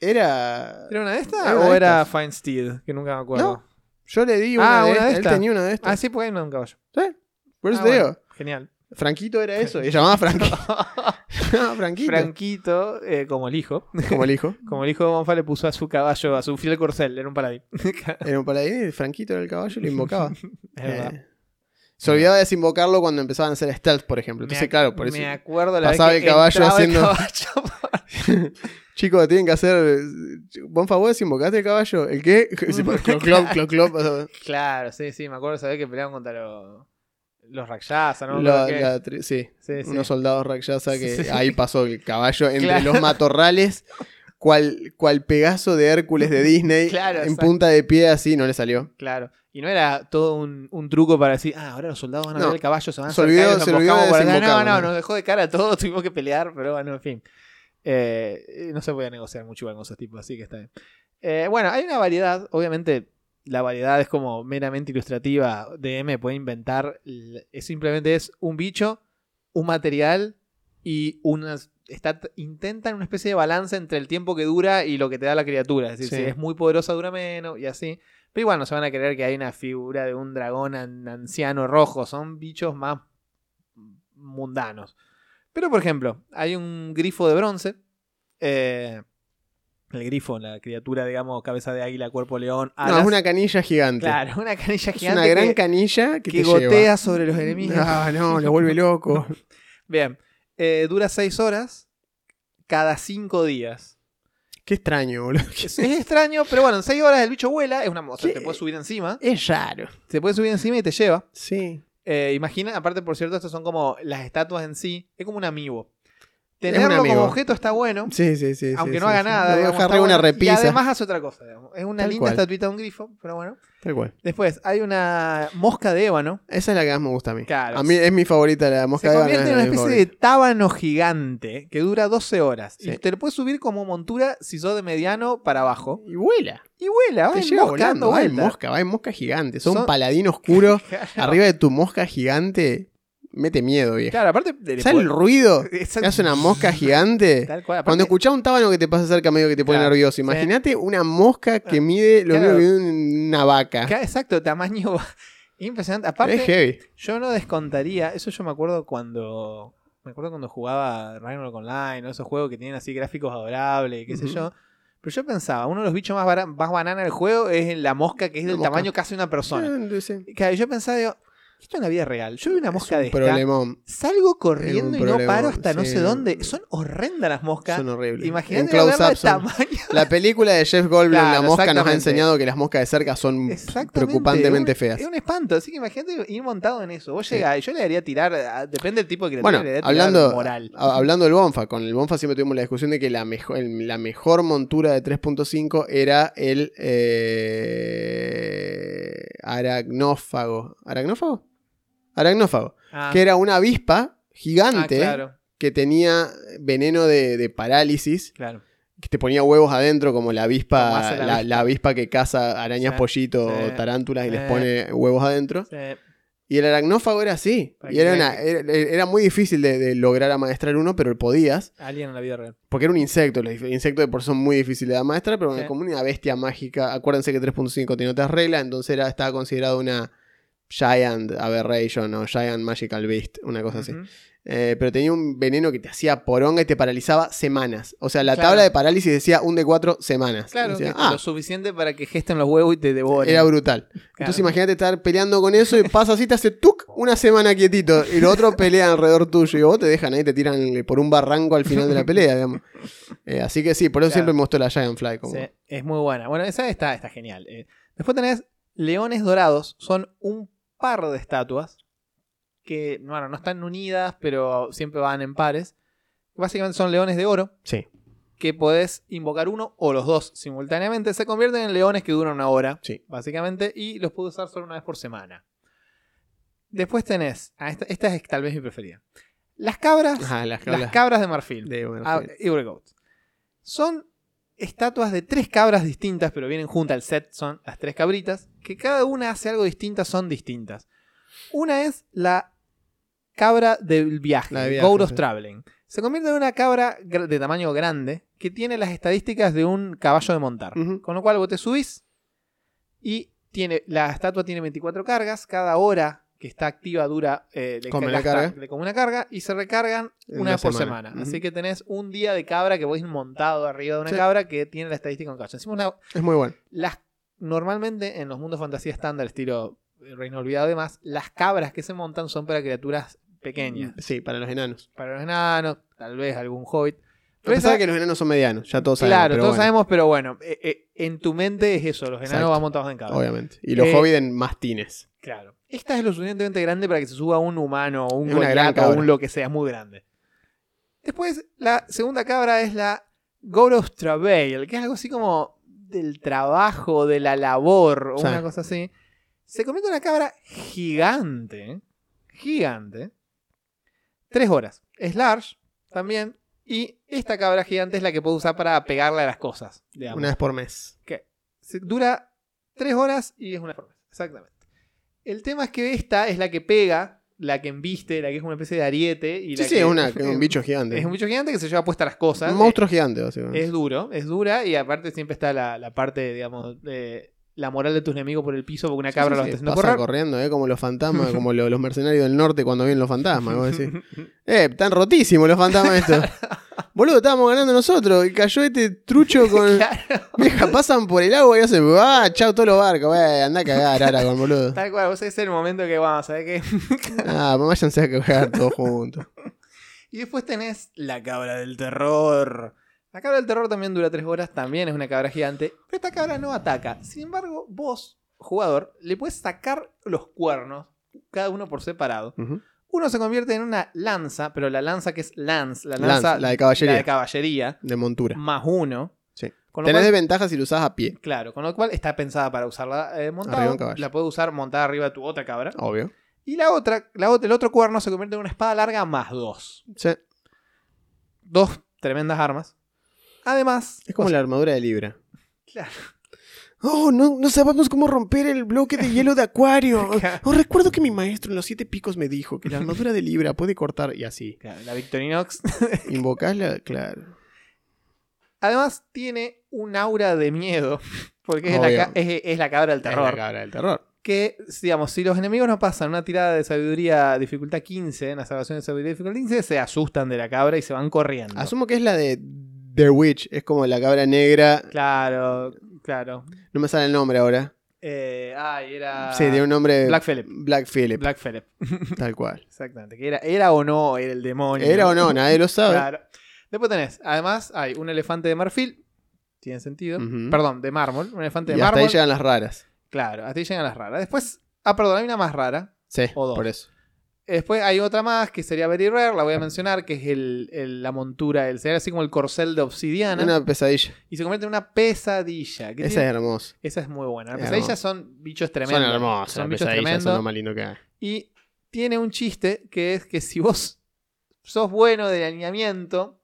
era... ¿Era una de estas Era o de era estas. Feinsteed? Que nunca me acuerdo. No, Yo le di una, Ah, de, una de estas. Él tenía una de estas. Ah, sí, porque de un caballo. ¿Sí? Por eso Ah, te bueno, digo. Genial. Franquito era eso. Y llamaba Franquito. Franquito. Franquito, eh, como el hijo. Como el hijo. Como el hijo de Bonfa le puso a su caballo, a su fiel corcel, era un paladín. Era un paladín y Franquito era el caballo y lo invocaba. Es verdad. Eh, se olvidaba de desinvocarlo cuando empezaban a hacer stealth, por ejemplo. Entonces, claro, por eso. Me acuerdo la pasaba vez que el caballo entraba el haciendo- caballo. Chicos, tienen que hacer. Bonfa, ¿vos desinvocaste el caballo? ¿El qué? clop, clop, clop, claro, sí, sí, me acuerdo esa vez que peleaban contra los, los Rakshasa, ¿no? La- sí, sí, sí. unos soldados Rakshasa que ahí pasó el caballo entre Claro. los matorrales, cual, cual Pegaso de Hércules de Disney, Claro, en exacto. punta de pie así, no le salió. Claro. Y no era todo un, un truco para decir, ah, ahora los soldados van a No. ver el caballo, se van a Se y olvidó- se olvidó por acá". No, ¿no? nos dejó de cara a todos, tuvimos que pelear, pero bueno, en fin. Eh, no se puede negociar mucho con esos tipos, así que está bien. Eh, bueno, hay una variedad, obviamente la variedad es como meramente ilustrativa. DM puede inventar, es simplemente es un bicho, un material y unas... Está, intentan una especie de balance entre el tiempo que dura y lo que te da la criatura. Es decir, Sí. si es muy poderosa dura menos y así. Pero igual no se van a creer que hay una figura de un dragón an- anciano rojo. Son bichos más mundanos. Pero, por ejemplo, hay un grifo de bronce. eh, el grifo, la criatura, digamos, cabeza de águila, cuerpo león. No, es una canilla gigante. Claro, una canilla es gigante una gran que, canilla que, que te gotea lleva. sobre los enemigos. Ah, no, lo vuelve loco. Bien, eh, dura 6 horas cada 5 días. Qué extraño, boludo. Es, es extraño, pero bueno, en 6 horas el bicho vuela, es una o sea, ¿Qué? te puede subir encima, Es raro. te puede subir encima y te lleva. Sí. Eh, imagina, aparte, por cierto, estos son como las estatuas en sí, es como un amigo. Tenerlo como objeto está bueno, Sí, sí, sí. aunque sí, no sí, haga sí. nada. Digamos, está una bueno. repisa. Y además hace otra cosa, digamos. Es una Tal linda cual. estatuita de un grifo, pero bueno. Tal cual. Después, hay una mosca de ébano. Esa es la que más me gusta a mí. Claro. A mí es mi favorita, la mosca Se de convierte en ébano una especie de tábano gigante que dura 12 horas. Sí. Y te lo puedes subir como montura si sos de mediano para abajo. Y vuela. Y vuela, va Te en mosca volando. Va en mosca, va en mosca gigante. Son Son- un paladín oscuro. Claro. Arriba de tu mosca gigante, mete miedo, viejo. Claro, aparte. de- ¿Sabes el ruido Exacto. que hace una mosca gigante? Tal cual. Cuando escuchás un tábano que te pasa cerca medio que te pone Claro, nervioso. Imagínate una mosca que mide lo Claro. mismo que una vaca. Ca- Exacto, tamaño impresionante. Es Aparte, heavy. yo no descontaría, eso yo me acuerdo cuando me acuerdo cuando jugaba Ragnarok Online, o esos juegos que tienen así gráficos adorables, qué sé yo. Pero yo pensaba, uno de los bichos más, más banana del juego es la mosca que es La del mosca. tamaño casi de una persona. Sí. Claro, yo pensaba, digo, Esto en la vida real. Yo vi una mosca de esta. Problemón. Salgo corriendo Es y un no paro hasta no sé dónde. Son horrendas las moscas. Son horribles. Imagínate son- tamaño. La película de Jeff Goldblum, Claro, La Mosca, nos ha enseñado que las moscas de cerca son preocupantemente Es un- feas. Es un espanto. Así que imagínate ir montado en eso. Vos Sí. llegás y yo le daría tirar. Depende del tipo de criatura. Bueno, le daría tirar hablando, moral. a- hablando del Bonfa, con el Bonfa siempre tuvimos la discusión de que la mejor, el- la mejor montura de 3.5 era el eh, aragnófago. ¿Aragnófago? Aragnófago. Ah, Que era una avispa ah, gigante claro, que tenía veneno de, de parálisis, claro. que te ponía huevos adentro, como la avispa, la la, avispa. la avispa que caza arañas Sí, pollito sí, o tarántulas y les pone huevos adentro. Y el aragnófago era así. Y era, una- era, era muy difícil de, de lograr amaestrar uno, pero podías. Alien en la vida real. Porque era un insecto. Los insectos de por sí son muy difíciles de amaestrar, pero Sí. como una bestia mágica. Acuérdense que 3.5 tiene otras reglas, entonces era, estaba considerado una Giant Aberration o Giant Magical Beast, una cosa así. Eh, pero tenía un veneno que te hacía poronga y te paralizaba semanas. O sea, la Claro. tabla de parálisis decía un de 4 semanas. Claro, Decía, que ah, lo suficiente para que gesten los huevos y te devoren. era brutal. Entonces imagínate estar peleando con eso y pasa así, te hace tuk una semana quietito y los otros pelean alrededor tuyo y vos te dejan ahí, te tiran por un barranco al final de la pelea, digamos. Eh, así que sí, por eso Claro. siempre me gustó la Giant Fly. Como... Sí, es muy buena. Bueno, esa está, está genial. Eh, después tenés leones dorados. Son un par de estatuas que, bueno, no están unidas, pero siempre van en pares. Básicamente son leones de oro Sí, que podés invocar uno o los dos simultáneamente. Se convierten en leones que duran una hora, sí. básicamente, y los puedes usar solo una vez por semana. Después tenés, ah, esta, esta es tal vez mi preferida. Las cabras, Ajá, las las cabras de marfil. de Ah, Goat. Son estatuas de tres cabras distintas, pero vienen juntas al set, son las tres cabritas, que cada una hace algo distinta, son distintas. Una es la cabra del viaje, de viaje, sí. Traveling. Se convierte en una cabra de tamaño grande que tiene las estadísticas de un caballo de montar. Con lo cual vos te subís y tiene, la estatua tiene 24 cargas, cada hora que está activa dura eh, de, Come la carga. como una carga y se recargan En una vez por semana. Así que tenés un día de cabra que vos montado arriba de una Sí. cabra que tiene la estadística. Encima una- Es muy bueno. las, normalmente en los mundos fantasía estándar, estilo Reino Olvidado y demás, las cabras que se montan son para criaturas pequeñas. Sí, para los enanos. Para los enanos, tal vez algún hobbit. Pero pesar esa- que los enanos son medianos, ya todos sabemos. claro, todos bueno, sabemos, pero bueno, eh, eh, en tu mente es eso, los enanos Exacto. van montados en cabra. Obviamente. Y los Eh, hobbits en mastines. Claro. Esta es lo suficientemente grande para que se suba un humano o un Es Goliath o un lo que sea, muy grande. Después, la segunda cabra es la God of Travail, que es algo así como del trabajo, de la labor, o Sí. una cosa así. Se convierte en una cabra gigante. Gigante. Tres horas. Es large también. Y esta cabra gigante es la que puedo usar para pegarle a las cosas. digamos. Una vez por mes. Que se- dura tres horas y es una forma. Exactamente. El tema es que esta es la que pega, la que embiste, la que es una especie de ariete. Y Sí, la sí, que- es, una- es un bicho gigante. Es un bicho gigante que se lleva puesta las cosas. Un monstruo gigante, básicamente. Es duro, es dura y aparte siempre está la, la parte, digamos, la moral de tus enemigos por el piso porque una cabra sí, lo sí, está haciendo correr. corriendo, ¿eh? Como los fantasmas, como lo- los mercenarios del norte cuando vienen los fantasmas. vos decís, eh, están rotísimos los fantasmas estos. Boludo, estábamos ganando nosotros y cayó este trucho con. Claro, pasan por el agua y hacen. ¡Ah, chao todos los barcos! Eh, anda a cagar, ahora con boludo. tal cual, vos es el momento que vamos, ¿sabes qué? Ah, váyanse a cagar todos juntos. Y después tenés la cabra del terror. La cabra del terror también dura tres horas, también es una cabra gigante, pero esta cabra no ataca. Sin embargo, vos, jugador, le puedes sacar los cuernos, cada uno por separado. Uno se convierte en una lanza, pero la lanza que es lance, la Lance, lanza la de caballería. la de caballería, De montura. más uno. Sí. Con lo Tenés cual- desventajas si lo usás a pie, Claro, con lo cual está pensada para usarla eh, Arriba montada. un caballo. La puedes usar montada arriba de tu otra cabra. obvio. Y la otra, la otra, el otro cuerno se convierte en una espada larga más dos. Sí. Dos tremendas armas. Además, Es como la armadura de Libra. Claro. Oh, no, no sabemos cómo romper el bloque de hielo de acuario. Claro. Oh, recuerdo que mi maestro en los siete picos me dijo que la armadura de Libra puede cortar y así. claro, la Victorinox. Invocasla, claro. Además, tiene un aura de miedo. Porque es la, es- es cabra del Es terror. la cabra del terror. que, digamos, si los enemigos no pasan una tirada de sabiduría dificultad 15, en la salvación de sabiduría dificultad 15, se asustan de la cabra y se van corriendo. Asumo que es la de The Witch. Es como la cabra negra. Claro, claro. No me sale el nombre ahora. Eh, ay, era. Sí, tiene un nombre. Black Phillip. Black Phillip, Black Phillip. tal cual. Exactamente. Que era, era o no era el demonio. Era o no, nadie lo sabe. Claro. Después tenés, además, hay un elefante de marfil. Tiene sentido. Perdón, de mármol. Un elefante de Y hasta mármol. ahí llegan las raras. Claro, hasta ahí llegan las raras. Después. Ah, perdón, hay una más rara. Sí, O dos. por eso. Después hay otra más que sería Very Rare, la voy a mencionar, que es el, el- la montura, el sería así como el corcel de obsidiana. Una pesadilla. Y se convierte en una pesadilla. Esa tiene- es hermosa. esa es muy buena. Las Es pesadillas son bichos tremendos. Son hermosas. Son las bichos pesadillas tremendos. son lo más lindo que hay. Y tiene un chiste que es que si vos sos bueno de alineamiento,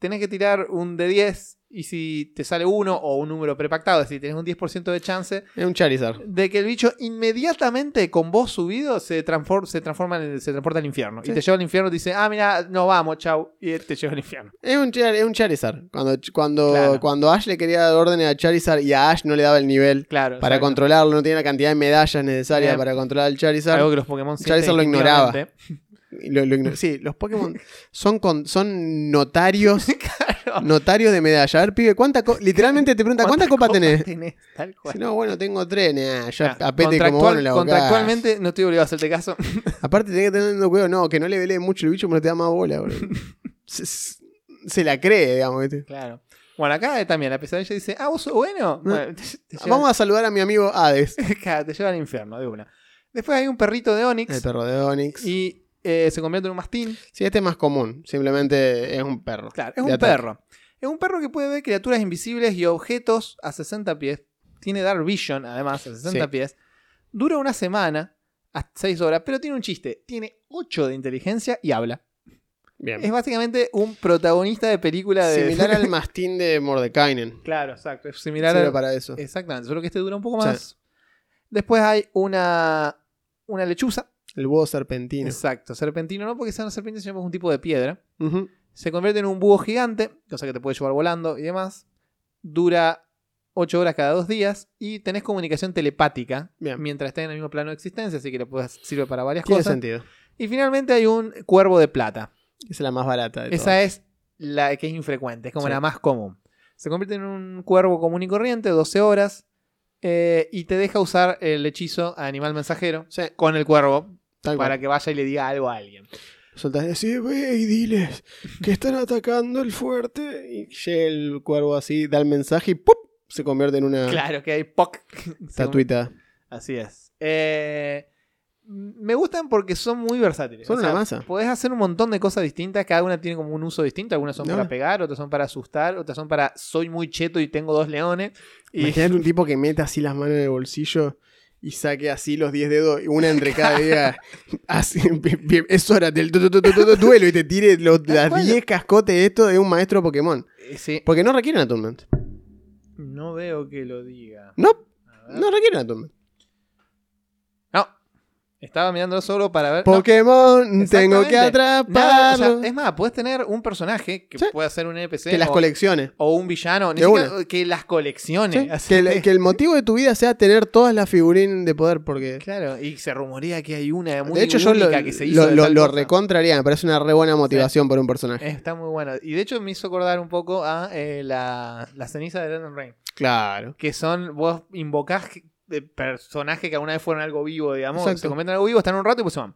tenés que tirar un de 10 y si te sale uno o un número prepactado, es decir, tenés un 10% de chance Es un Charizard. de que el bicho inmediatamente con vos subido se, se transforma en- se transporta al infierno. Sí. Y te lleva al infierno y te dice, ah, mira, no vamos, chau. Y te lleva al infierno. Es un, Char- es un Charizard. Cuando, cuando, Claro. cuando Ash le quería dar órdenes a Charizard y a Ash no le daba el nivel Claro. para controlarlo, no tenía la cantidad de medallas necesarias para controlar al Charizard. Algo que los Pokémon Charizard lo ignoraba. lo- lo igno- sí, los Pokémon son, con, son notarios Claro. notarios de medalla. A ver, pibe, ¿cuánta literalmente te pregunta, ¿cuántas copas tenés? Tal cual. Si no, bueno, tengo tres. Nah, yo Ah, apete como vos no contractualmente no estoy obligado a hacerte caso. Aparte, tenés que tener cuidado, no, que no le vele mucho el bicho, pero no te da más bola, se, se la cree, digamos. ¿viste? Claro. Bueno, acá también la pesadilla dice, ah, vos sos bueno. Bueno, te, te llevan- Vamos a saludar a mi amigo Hades, Claro, te lleva al infierno, de una. Después hay un perrito de Onix el perro de Onix. y eh, se convierte en un mastín. Sí, este es más común, simplemente es un perro. Claro, es un ataque. perro. Es un perro que puede ver criaturas invisibles y objetos a 60 pies. Tiene Dark Vision, además, a 60 Sí. pies. Dura una semana, a 6 horas, pero tiene un chiste. Tiene 8 de inteligencia y habla. Bien. Es básicamente un protagonista de película de... Similar al mastín de Mordekainen. Claro, exacto. Es similar Sirve al... para eso. Exactamente, solo que este dura un poco Sí. más. Después hay una, una lechuza. El búho serpentino. Exacto, serpentino no porque sea una serpiente, sino porque es un tipo de piedra. Se convierte en un búho gigante, cosa que te puede llevar volando y demás. Dura 8 horas cada dos días y tenés comunicación telepática Bien. mientras estés en el mismo plano de existencia, así que le puedes, sirve para varias Tiene cosas. sentido. Y finalmente hay un cuervo de plata. Esa es la más barata de Esa es la que es infrecuente, es como Sí. la más común. Se convierte en un cuervo común y corriente, 12 horas, eh, y te deja usar el hechizo a animal mensajero Sí, con el cuervo tal para cual. que vaya y le diga algo a alguien. Soltás y decís, ve y diles que están atacando el fuerte. Y llega el cuervo así, da el mensaje y ¡pum! se convierte en una Claro que hay POC. estatuita. Así es. Eh, me gustan porque son muy versátiles. Son una masa. Podés hacer un montón de cosas distintas. Cada una tiene como un uso distinto. Algunas son No. para pegar, otras son para asustar, otras son para soy muy cheto y tengo dos leones. Y Imagínate un tipo que meta así las manos en el bolsillo y saque así los 10 dedos, una entre cada día. Así, es hora del duelo y te tire los, las cual. 10 cascotes de esto de un maestro Pokémon. eh, sí, Porque no requieren attunement. no veo que lo diga. No, no requieren attunement. Estaba mirando solo para ver. no. Pokémon, tengo que o sea, es más, puedes tener un personaje que Sí. puede ser un NPC que las o, colecciones. o un villano, ni De siquiera- que las colecciones. Sí, Así que, el, que el motivo de tu vida sea tener todas las figurinas de poder, porque... Claro, y se rumorea que hay una muy de hecho, yo lo, que se hizo lo, lo- lo recontraría, me parece una re buena motivación por un personaje. Está muy bueno. Y de hecho me hizo acordar un poco a eh, la, la ceniza de Elden Ring. Claro. Que son, vos invocás de personajes que alguna vez fueron algo vivo, digamos. Exacto. Se convierten en algo vivo, están un rato y pues se van.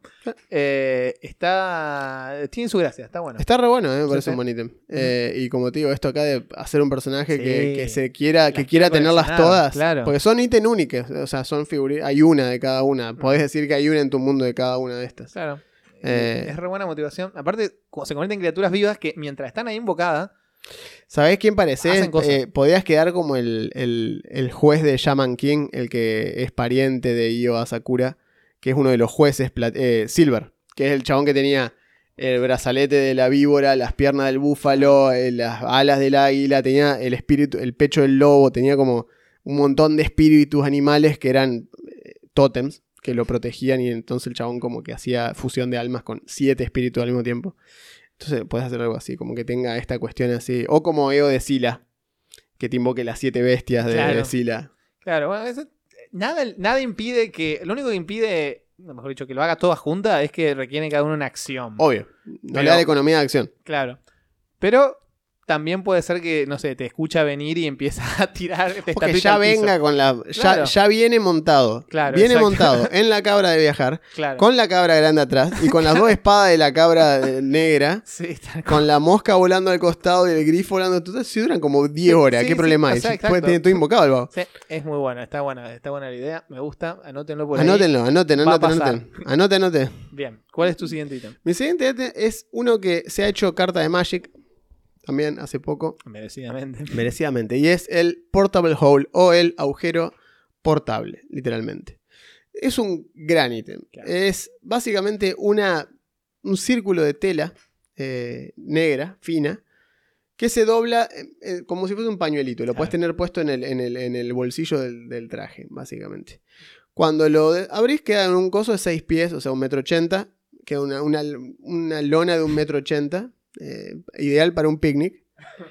Eh, está. Tiene su gracia, está bueno. Está re bueno, eh, me parece sí. un buen ítem. Eh, y como te digo, esto acá de hacer un personaje Sí. que, que se quiera, Las que quiera tenerlas todas. claro. Porque son ítems únicos. O sea, son figuritas. Hay una de cada una. Podés decir que hay una en tu mundo de cada una de estas. Claro. Eh. Es re buena motivación. Aparte, se convierten en criaturas vivas que mientras están ahí invocadas, ¿Sabés quién cosas. Eh, podías quedar como el, el- el juez de Shaman King, el que es pariente de Io Asakura, que es uno de los jueces, eh, Silver, que es el chabón que tenía el brazalete de la víbora, las piernas del búfalo, eh, las alas del águila, tenía el espíritu, el pecho del lobo, tenía como un montón de espíritus animales que eran eh, tótems que lo protegían y entonces el chabón como que hacía fusión de almas con siete espíritus al mismo tiempo. Entonces puedes hacer algo así, como que tenga esta cuestión así. O como Eo de Sila, que te invoque las siete bestias de, Claro. de Sila. Claro, bueno, eso- nada, nada impide que. Lo único que impide, mejor dicho, que lo haga toda junta es que requiere cada uno una acción. Obvio. No Pero- le da la economía de acción. Claro. Pero también puede ser que, no sé, te escucha venir y empieza a tirar. Estatuita ya venga con la. Ya, Claro. ya viene montado. Claro, viene exacto. montado en la cabra de viajar, Claro. con la cabra grande atrás y con las dos espadas de la cabra eh, negra. Sí, cual. Con la mosca volando al costado y el grifo volando. Total, si duran como 10 horas. Sí, ¿Qué sí, problema exacto. puede tener todo invocado el vago. Sí, es muy bueno, está buena, está buena la idea, me gusta, anótenlo por ahí. Anótenlo, anoten, Va a anoten, pasar. anoten. Anoten, anoten. Bien, ¿cuál es tu siguiente ítem? Mi siguiente ítem es uno que se ha hecho carta de Magic. También hace poco. Merecidamente. Merecidamente. Y es el Portable Hole o el agujero portable, literalmente. Es un gran ítem. Claro. Es básicamente una, un círculo de tela eh, negra, fina, que se dobla eh, eh, como si fuese un pañuelito. Lo Claro. puedes tener puesto en el, en el- en el bolsillo del, del traje, básicamente. Cuando lo abrís queda en un coso de 6 pies, o sea, un metro ochenta. Queda una, una, una lona de un metro ochenta. Eh, ideal para un picnic.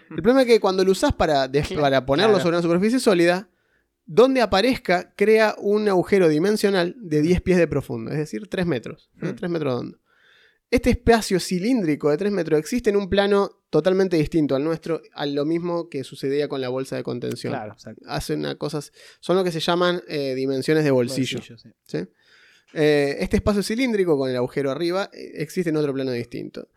El problema es que cuando lo usás para, para ponerlo claro. sobre una superficie sólida, donde aparezca crea un agujero dimensional de 10 pies de profundo, es decir, 3 metros. ¿no? Mm. 3 metros de hondo. Este espacio cilíndrico de 3 metros existe en un plano totalmente distinto al nuestro, a lo mismo que sucedía con la bolsa de contención. Claro, exacto. Hacen una cosas, son lo que se llaman eh, dimensiones de bolsillo. sí. ¿sí? Eh, este espacio cilíndrico con el agujero arriba existe en otro plano distinto.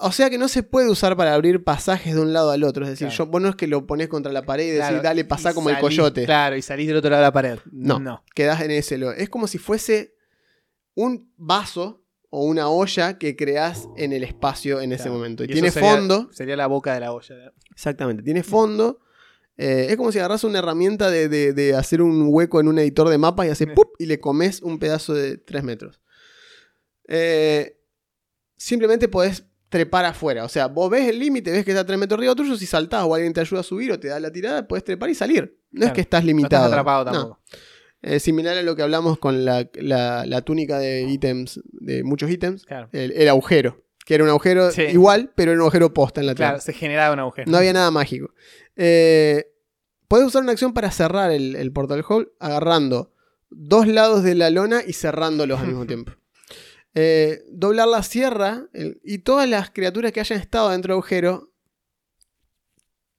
O sea que no se puede usar para abrir pasajes de un lado al otro. Es decir, Claro. yo, vos no es que lo pones contra la pared y decís, Claro, dale, pasá y como el coyote. Claro, y salís del otro lado de la pared. No. No. Quedás en ese. lo- Es como si fuese un vaso o una olla que creás en el espacio en ese momento. Y, eso tiene sería- fondo. Sería la boca de la olla. Exactamente, tiene fondo. Eh, es como si agarras una herramienta de, de- de hacer un hueco en un editor de mapas y haces ¡pup! y le comes un pedazo de 3 metros. Eh, simplemente podés trepar afuera. O sea, vos ves el límite, ves que está a 3 metros arriba tuyo, si saltás o alguien te ayuda a subir o te da la tirada, podés trepar y salir. No es que estás No limitado. estás atrapado No. Es similar a lo que hablamos con la, la- la túnica de ítems, de muchos ítems, Claro. el, el agujero. Que era un agujero Sí. igual, pero era un agujero posta en la tierra. Claro, se generaba un agujero. No había nada mágico. Eh, puedes usar una acción para cerrar el, el portal hole agarrando dos lados de la lona y cerrándolos al mismo tiempo. Eh, doblar la sierra el- y todas las criaturas que hayan estado dentro del agujero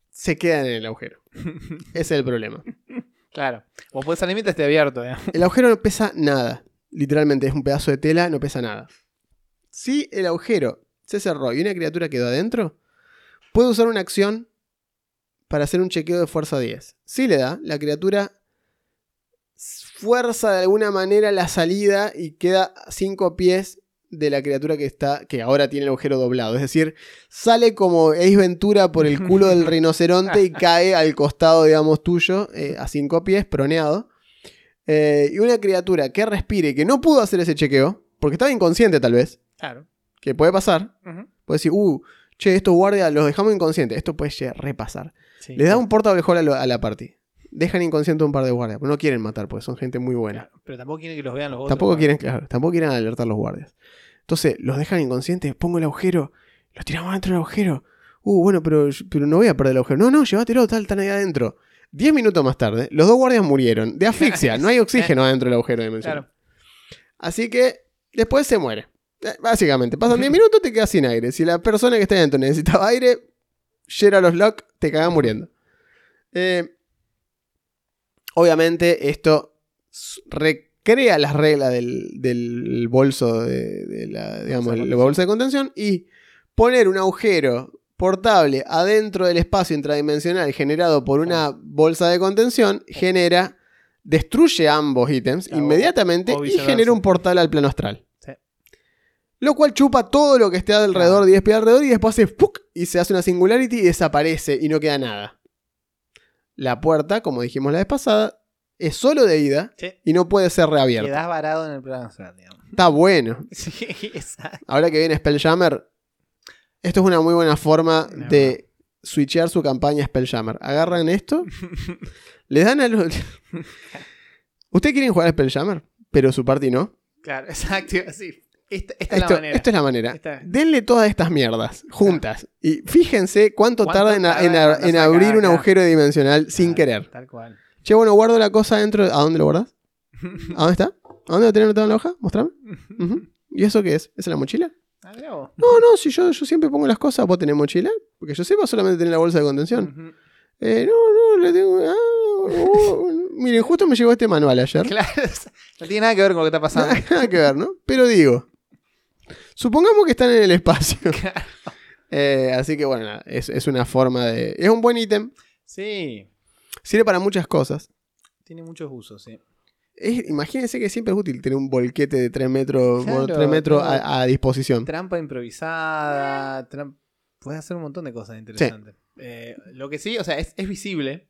se quedan en el agujero. Ese es el problema. Claro. Vos podés salir mientras esté abierto. ¿eh? El agujero no pesa nada. Literalmente es un pedazo de tela, no pesa nada. Si el agujero se cerró y una criatura quedó adentro, puede usar una acción para hacer un chequeo de fuerza 10. Si le da, la criatura fuerza de alguna manera la salida y queda a 5 pies de la criatura que está que ahora tiene el agujero doblado. Es decir, sale como Ace Ventura por el culo del rinoceronte y cae al costado, digamos, tuyo, eh, a 5 pies, proneado. Eh, y una criatura que respire y que no pudo hacer ese chequeo, porque estaba inconsciente tal vez, Claro. que puede pasar, puede decir, uh, che, estos guardias los dejamos inconscientes, esto puede repasar. Sí. Le da un hole a, lo- a la party. Dejan inconsciente a un par de guardias, pero no quieren matar, porque son gente muy buena. Claro, Pero tampoco quieren que los vean los otros. Tampoco quieren, claro, tampoco quieren alertar a los guardias. Entonces, los dejan inconscientes, pongo el agujero, los tiramos dentro del agujero. Uh, bueno, pero, pero no voy a perder el agujero. No, no, llévatelo, tal, están ahí adentro. Diez minutos más tarde, los dos guardias murieron de asfixia. No hay oxígeno adentro del agujero dimensional. Claro. Así que después se muere. Eh, Básicamente, pasan 10 minutos, te quedas sin aire. Si la persona que está adentro necesitaba aire, llega a los lock, te cagas muriendo. Eh, obviamente, esto recrea las reglas del, del bolso de, de la, digamos, de el contención. bolso de contención y poner un agujero portable adentro del espacio intradimensional generado por una bolsa de contención genera destruye ambos ítems Claro, inmediatamente y genera un portal al plano astral. Sí. Lo cual chupa todo lo que esté alrededor, Claro. 10 pies alrededor, y después hace ¡puc! y se hace una singularity y desaparece y no queda nada. La puerta, como dijimos la vez pasada, es solo de ida Sí. y no puede ser reabierta. Quedás varado en el plano astral, digamos. Está bueno. Sí, exacto. Ahora que viene Spelljammer, esto es una muy buena forma de switchear su campaña Spelljammer. Agarran esto, le dan a los... ¿Ustedes quieren jugar a Spelljammer? Pero su party no. Claro, exacto. Sí. Esta, esta es Esto, la manera. esto es la manera. Esta- Denle todas estas mierdas juntas. Y fíjense cuánto, ¿Cuánto tarda en, acá, abrir un acá? agujero dimensional sin querer. Tal cual. Che, bueno, guardo la cosa dentro. ¿A dónde lo guardas? ¿A dónde está? ¿A dónde lo tenés anotado en la hoja? Mostrame. ¿Y eso qué es? ¿Es en la mochila? Ah. No, no, si yo, yo siempre pongo las cosas, vos tenés mochila, porque yo sepa solamente tener la bolsa de contención. Eh, no, no, le tengo. ah, oh, miren, justo me llegó este manual ayer. Claro, no tiene nada que ver con lo que está pasando. Nada que ver, ¿no? Pero digo, supongamos que están en el espacio. Eh, así que bueno, es, es una forma de. Es un buen ítem. Sí, Sirve para muchas cosas. tiene muchos usos, sí. Es- imagínense que siempre es útil tener un volquete de 3 metros, Claro, bueno, 3 metros claro. a, a disposición. Trampa improvisada, puedes hacer un montón de cosas interesantes. Eh, lo que sí, o sea, es, es visible.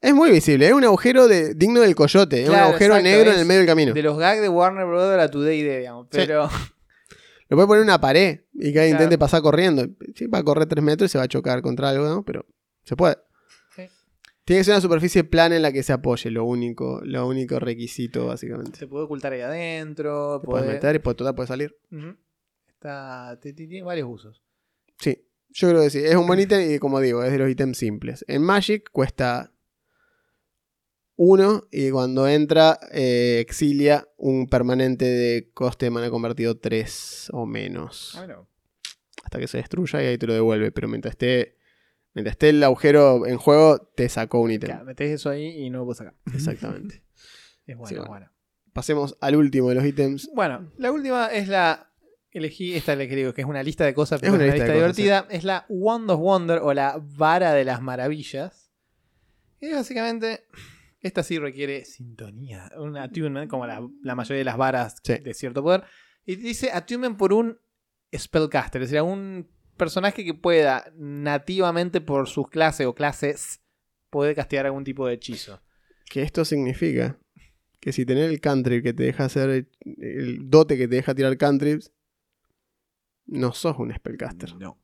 Es muy visible, es un agujero de, digno del coyote. es un Claro, agujero exacto, negro en el medio del camino. De los gags de Warner Brothers a Today Day, digamos. Sí. Lo puede poner en una pared y que alguien Claro. intente pasar corriendo. Sí, va a correr 3 metros y se va a chocar contra algo, ¿no? Pero se puede. Sí. Tiene que ser una superficie plana en la que se apoye, lo único, lo único requisito, básicamente. se puede ocultar ahí adentro. Te puedes puede- meter y pues, total puede salir. Está, ti- ti- tiene varios usos. Sí, yo creo que sí. Es un buen ítem y como digo, es de los ítems simples. En Magic cuesta uno y cuando entra eh, exilia un permanente de coste de mana convertido 3 o menos. Ah, bueno. Hasta que se destruya y ahí te lo devuelve. Pero mientras esté, mientras esté el agujero en juego, te sacó un ítem. Claro, metés eso ahí y no lo puedes sacar. Exactamente. Es bueno, Sí, bueno. bueno. Pasemos al último de los ítems. Bueno, la última es la. Elegí esta, que digo, que es una lista de cosas, pero Es es una lista lista, de cosas, divertida. Es la Wand of Wonder o la Vara de las Maravillas. Y básicamente, esta sí requiere sintonía, un attunement, como la, la mayoría de las varas Sí. de cierto poder. Y dice attunement por un spellcaster, es decir, un personaje que pueda nativamente por sus clases o clases poder castear algún tipo de hechizo. Que esto significa que si tenés el cantrip que te deja hacer el, el dote que te deja tirar cantrips, no sos un spellcaster. No.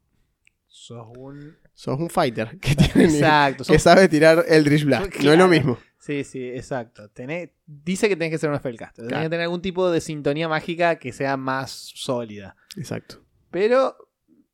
Sos un. Sos un fighter que, tiene, Exacto. que sos- sabe tirar Eldritch Blast. No es Claro. lo mismo. Sí, sí, exacto. Tenés- dice que tenés que ser un spellcaster. Tenés Claro. que tener algún tipo de sintonía mágica que sea más sólida. Exacto. Pero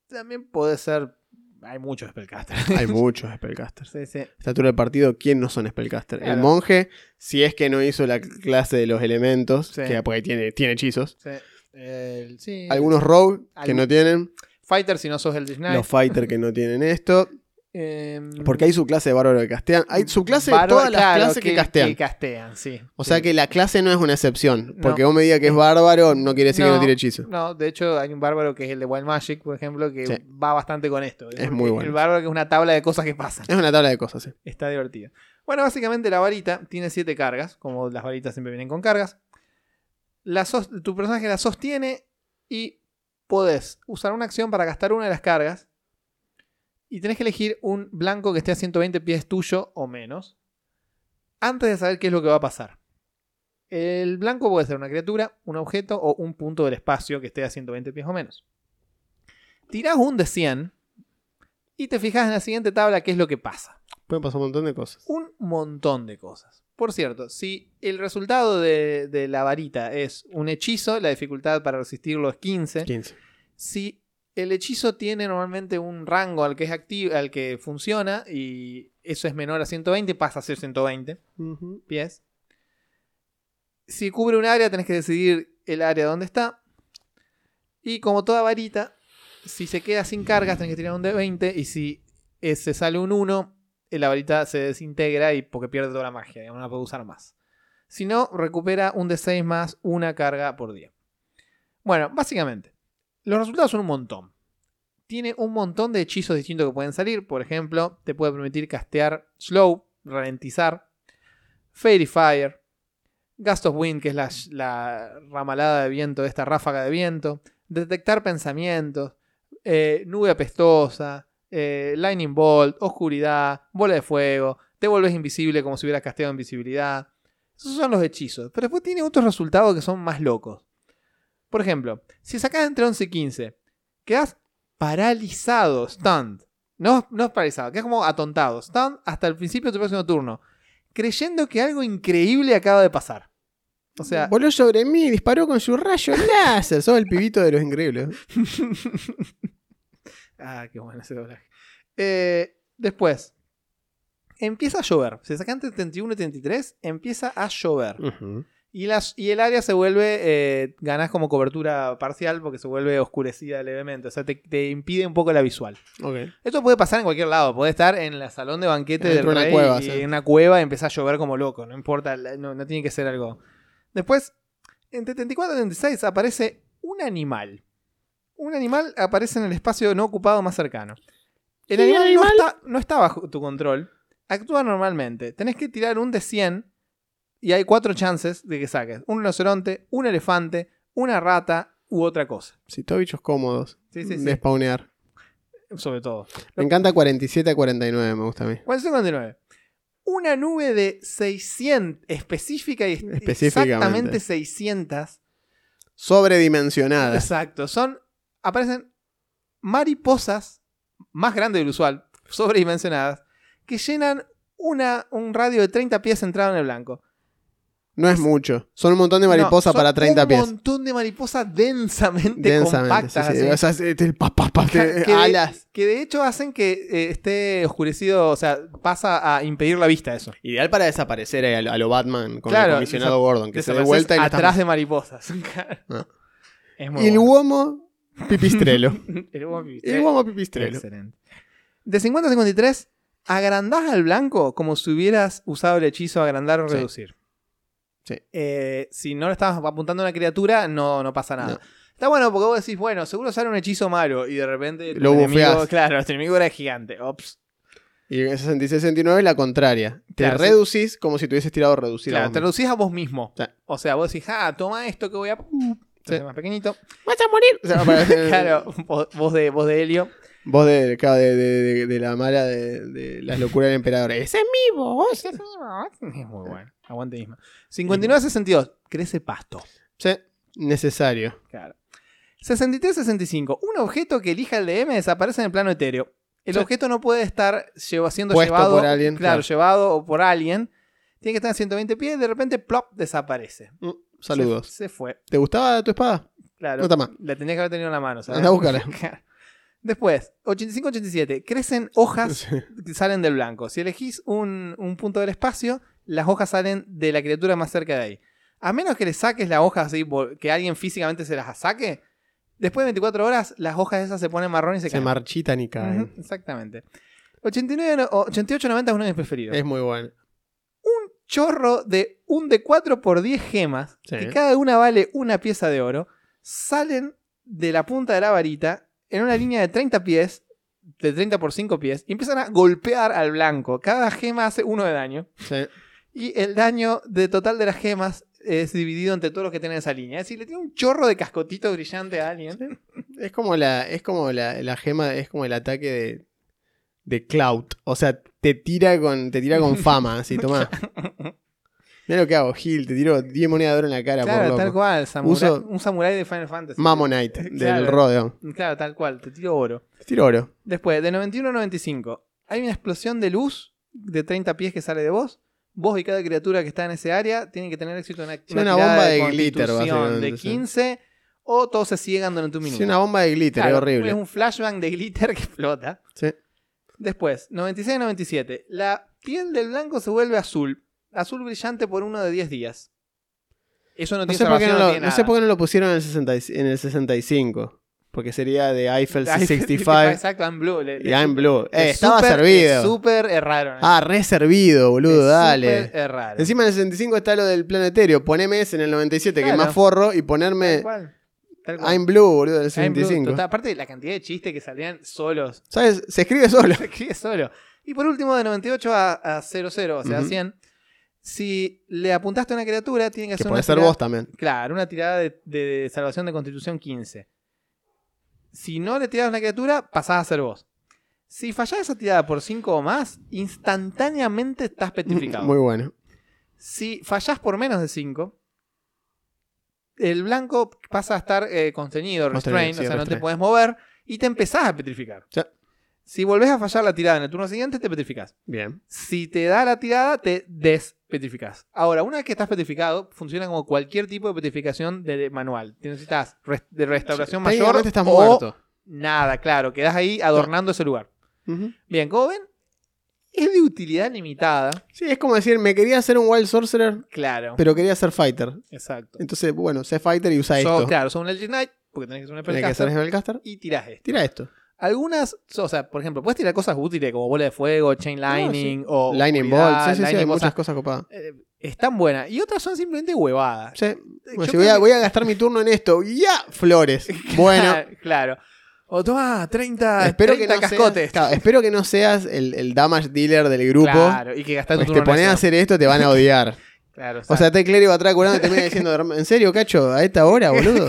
también puede ser. Hay muchos spellcasters. Hay muchos spellcasters. Sí, sí. A esta altura del partido, ¿quién no son spellcaster? El Claro. monje, si es que no hizo la clase de los elementos, Sí. que porque tiene, tiene hechizos. sí. El- sí. Algunos rogue que no tienen. Fighter si no sos el Knight. Los fighter que no tienen esto. Em, Porque hay su clase de bárbaro que castean. Hay su clase de todas las claro, clases que, castean. Que castean, sí. O Sí. sea que la clase no es una excepción. No. Porque vos me digas que es bárbaro, no quiere decir que no tire hechizo. No, de hecho hay un bárbaro que es el de Wild Magic, por ejemplo, que Sí. va bastante con esto. Es muy bueno. El bárbaro que es una tabla de cosas que pasan. Es una tabla de cosas, sí. Está divertido. Bueno, básicamente la varita tiene siete cargas, como las varitas siempre vienen con cargas. La tu personaje la sostiene y podés usar una acción para gastar una de las cargas. Y tenés que elegir un blanco que esté a 120 pies tuyo o menos. Antes de saber qué es lo que va a pasar. El blanco puede ser una criatura, un objeto o un punto del espacio que esté a 120 pies o menos. Tirás un de 100 y te fijas en la siguiente tabla qué es lo que pasa Pueden pasar un montón de cosas. un montón de cosas. Por cierto, si el resultado de, de la varita es un hechizo, la dificultad para resistirlo es 15. 15. Si el hechizo tiene normalmente un rango al que es activo, al que funciona y eso es menor a 120, pasa a ser 120 Ujú. pies. Si cubre un área, tenés que decidir el área donde está. Y como toda varita, si se queda sin cargas, tenés que tirar un de 20. Y si se sale un 1, eh, la varita se desintegra y porque pierde toda la magia, no la puede usar más. Si no, recupera un de 6 más una carga por día. Bueno, básicamente, los resultados son un montón. Tiene un montón de hechizos distintos que pueden salir. Por ejemplo, te puede permitir castear Slow, ralentizar, Fairy Fire, Gust of Wind, que es la, la ramalada de viento, esta ráfaga de viento, detectar pensamientos, eh, nube apestosa, eh, Lightning Bolt, oscuridad, bola de fuego, te vuelves invisible como si hubieras casteado invisibilidad. Esos son los hechizos. Pero después tiene otros resultados que son más locos. Por ejemplo, si sacas entre 11 y 15, quedas paralizado, stunned. No, no es paralizado, quedas como atontado, stunned hasta el principio de tu próximo turno, creyendo que algo increíble acaba de pasar. O sea, Voló sobre mí, disparó con su rayo láser. Sos el pibito de los increíbles. Ah, qué bueno ese doblaje. Eh, después, empieza a llover. Si sacan entre 31 y 33, empieza a llover. Y, las, y el área se vuelve, eh, ganás como cobertura parcial porque se vuelve oscurecida levemente. O sea, te, te impide un poco la visual. Ok. Esto puede pasar en cualquier lado. Puede estar en el salón de banquete del de una rey cueva, y sí. en una cueva y empezar a llover como loco. No importa, la- no, no tiene que ser algo. Después, en 74 y 76 aparece un animal. Un animal aparece en el espacio no ocupado más cercano. El ¿Y el animal, No, está, no está bajo tu control. Actúa normalmente. Tenés que tirar un de 100 y hay cuatro chances de que saques. Un rinoceronte, un elefante, una rata u otra cosa. Sí, todos bichos cómodos. Sí, sí, sí. De spawnear. Sobre todo. Me encanta 47 a 49, me gusta a mí. 459. Una nube de 600, específica y Específicamente. exactamente 600. Sobredimensionada. Exacto. Son, aparecen mariposas más grandes del usual, sobredimensionadas, que llenan una, un radio de 30 pies centrado en el blanco. No es mucho. Son un montón de mariposas para 30 pies. Un montón de mariposas densamente, Densamente. compactas. sí, sí. así. O sea, es- es el pa, pa, pa, que, de- de, alas. que de hecho hacen que eh, esté oscurecido, o sea, pasa a impedir la vista eso. Ideal para desaparecer eh, a, lo- a lo Batman con Claro, el comisionado Gordon, que se dé vuelta y atrás de mariposas. Ah. es muy Y el bueno. Uomo pipistrelo. El el Pipistrello. Excelente. De 50 a 53, agrandás al blanco como si hubieras usado el hechizo agrandar o Sí. reducir. Sí. Eh, si no le estabas apuntando a una criatura, no, no pasa nada. No. Está bueno porque vos decís, bueno, seguro sale un hechizo malo y de repente tu Lo enemigo, bufeás. claro, tu enemigo era gigante. Ops. Y en 66-69 la contraria. Te Claro, sí. reducís como si te hubieses tirado reducir a Claro, vos te reducís a vos mismo. Sí. O sea, vos decís, ah, toma esto que voy a. Se hace más pequeñito. ¡Vas a morir! O sea, aparece- Claro, voz, voz de, voz de Helio. Voz de, claro, de, de- de- de la mala de, de las locuras del emperador. Ese es mi voz. Es muy bueno. Aguante mismo. 59-62. Crece pasto. Sí, necesario. Claro. 63-65. Un objeto que elija el DM desaparece en el plano etéreo. El Sí. objeto no puede estar lleva- siendo Puesto llevado. por alguien, Claro, claro. llevado o por alguien. Tiene que estar a 120 pies y de repente, plop, desaparece. Mm, Saludos. Se, se fue. ¿Te gustaba tu espada? Claro. No está mal. La tenía que haber tenido en la mano. ¿sabes? Anda a buscarla. Después, 85-87. Crecen hojas Sí. que salen del blanco. Si elegís un, un punto del espacio, las hojas salen de la criatura más cerca de ahí. A menos que le saques la hoja así, que alguien físicamente se las saque, después de 24 horas, las hojas esas se ponen marrón y se, Se caen. marchitan y caen. Ujú, exactamente. 89, o 88-90 es uno de mis preferidos. Es muy bueno. Chorro de un de 4 por 10 gemas, Sí. que cada una vale una pieza de oro, salen de la punta de la varita en una línea de 30 pies, de 30 por 5 pies, y empiezan a golpear al blanco. Cada gema hace uno de daño. Sí. Y el daño de total de las gemas es dividido entre todos los que tienen esa línea. Es decir, le tiene un chorro de cascotito brillante a alguien. Es como la, es como la, la gema, es como el ataque de, de Cloud. O sea, te tira con, te tira con fama, así, toma. Mira lo que hago, Gil, te tiro 10 monedas de oro en la cara claro, por tal loco. cual. samurái- Uso- un samurái de Final Fantasy. Mammonite, del Claro. rodeo. Claro, tal cual. Te tiro oro. Te tiro oro. Después, de 91 a 95, hay una explosión de luz de 30 pies que sale de vos. Vos y cada criatura que está en ese área tienen que tener éxito en una, una tirada bomba de glitter, constitución básicamente, de sí. 15 o todos se ciegan durante un minuto. Sí, una bomba de glitter, Claro, es horrible. Es un flashbang de glitter que explota. Sí. Después, 96 a 97, la piel del blanco se vuelve azul. Azul brillante por uno de 10 días. Eso no No tiene sé, por qué no, salvación, lo, tiene no sé por qué no lo pusieron en el, 60 y- en el 65. Porque sería de Eiffel Ay, 65 Exacto, I'm blue. le- y le- I'm Blue. Eh, es estaba servido. Súper eh, raro. Ah, re servido, boludo, dale. súper, eh, raro. Encima en el 65 está lo del plano etéreo. Poneme ese en el 97, que es más forro, y ponerme. I'm Blue, boludo, del I'm blue, 75. total. Aparte de la cantidad de chistes que salían solos. ¿Sabes? Se escribe solo. Se escribe solo. Y por último, de 98 a, a 00, o sea, Ujú. 100. Si le apuntaste a una criatura, tiene que Que hacer puede una ser tirada- vos también. Claro, una tirada de, de salvación de constitución 15. Si no le tirás a una criatura, pasás a ser vos. Si fallás esa tirada por 5 o más, instantáneamente estás petrificado. Muy bueno. Si fallás por menos de 5, el blanco pasa a estar eh, contenido, restrained, sí, o sea, no te puedes mover y te empezás a petrificar. Sí. Si volvés a fallar la tirada en el turno siguiente, te petrificás. Bien. Si te da la tirada, te despetrificás. Ahora, una vez que estás petrificado, funciona como cualquier tipo de petrificación de manual. Necesitas res- de restauración mayor Técnicamente estás o muerto. nada, claro. Quedás ahí adornando ese lugar. Bien, como ven, es de utilidad limitada. Sí, es como decir, me quería hacer un Wild Sorcerer, Claro. pero quería ser Fighter. Exacto. Entonces, bueno, sé Fighter y usa So- esto. claro, son un Legend Knight, porque tenés que ser un que Spellcaster, Spellcaster. y tirás esto. Tira esto. Algunas, o sea, por ejemplo, puedes tirar cosas útiles como bola de fuego, chain lightning o. Lightning Bolt. Sí, sí, sí, hay muchas cosas copadas. eh, están buenas. Y otras son simplemente huevadas. Sí. Yo Bueno, si voy, a, que- voy a gastar mi turno en esto. ¡Ya! Flores. Bueno. claro. O toma 30, espero, que 30 no cascotes. Seas, claro, espero que no seas el, el damage dealer del grupo. Claro, y que gastas tu Pues te turno en pones a hacer esto, te van a odiar. Claro, O sea, te clérigo atrás curando y te viene diciendo, ¿en serio, cacho? ¿A esta hora, boludo?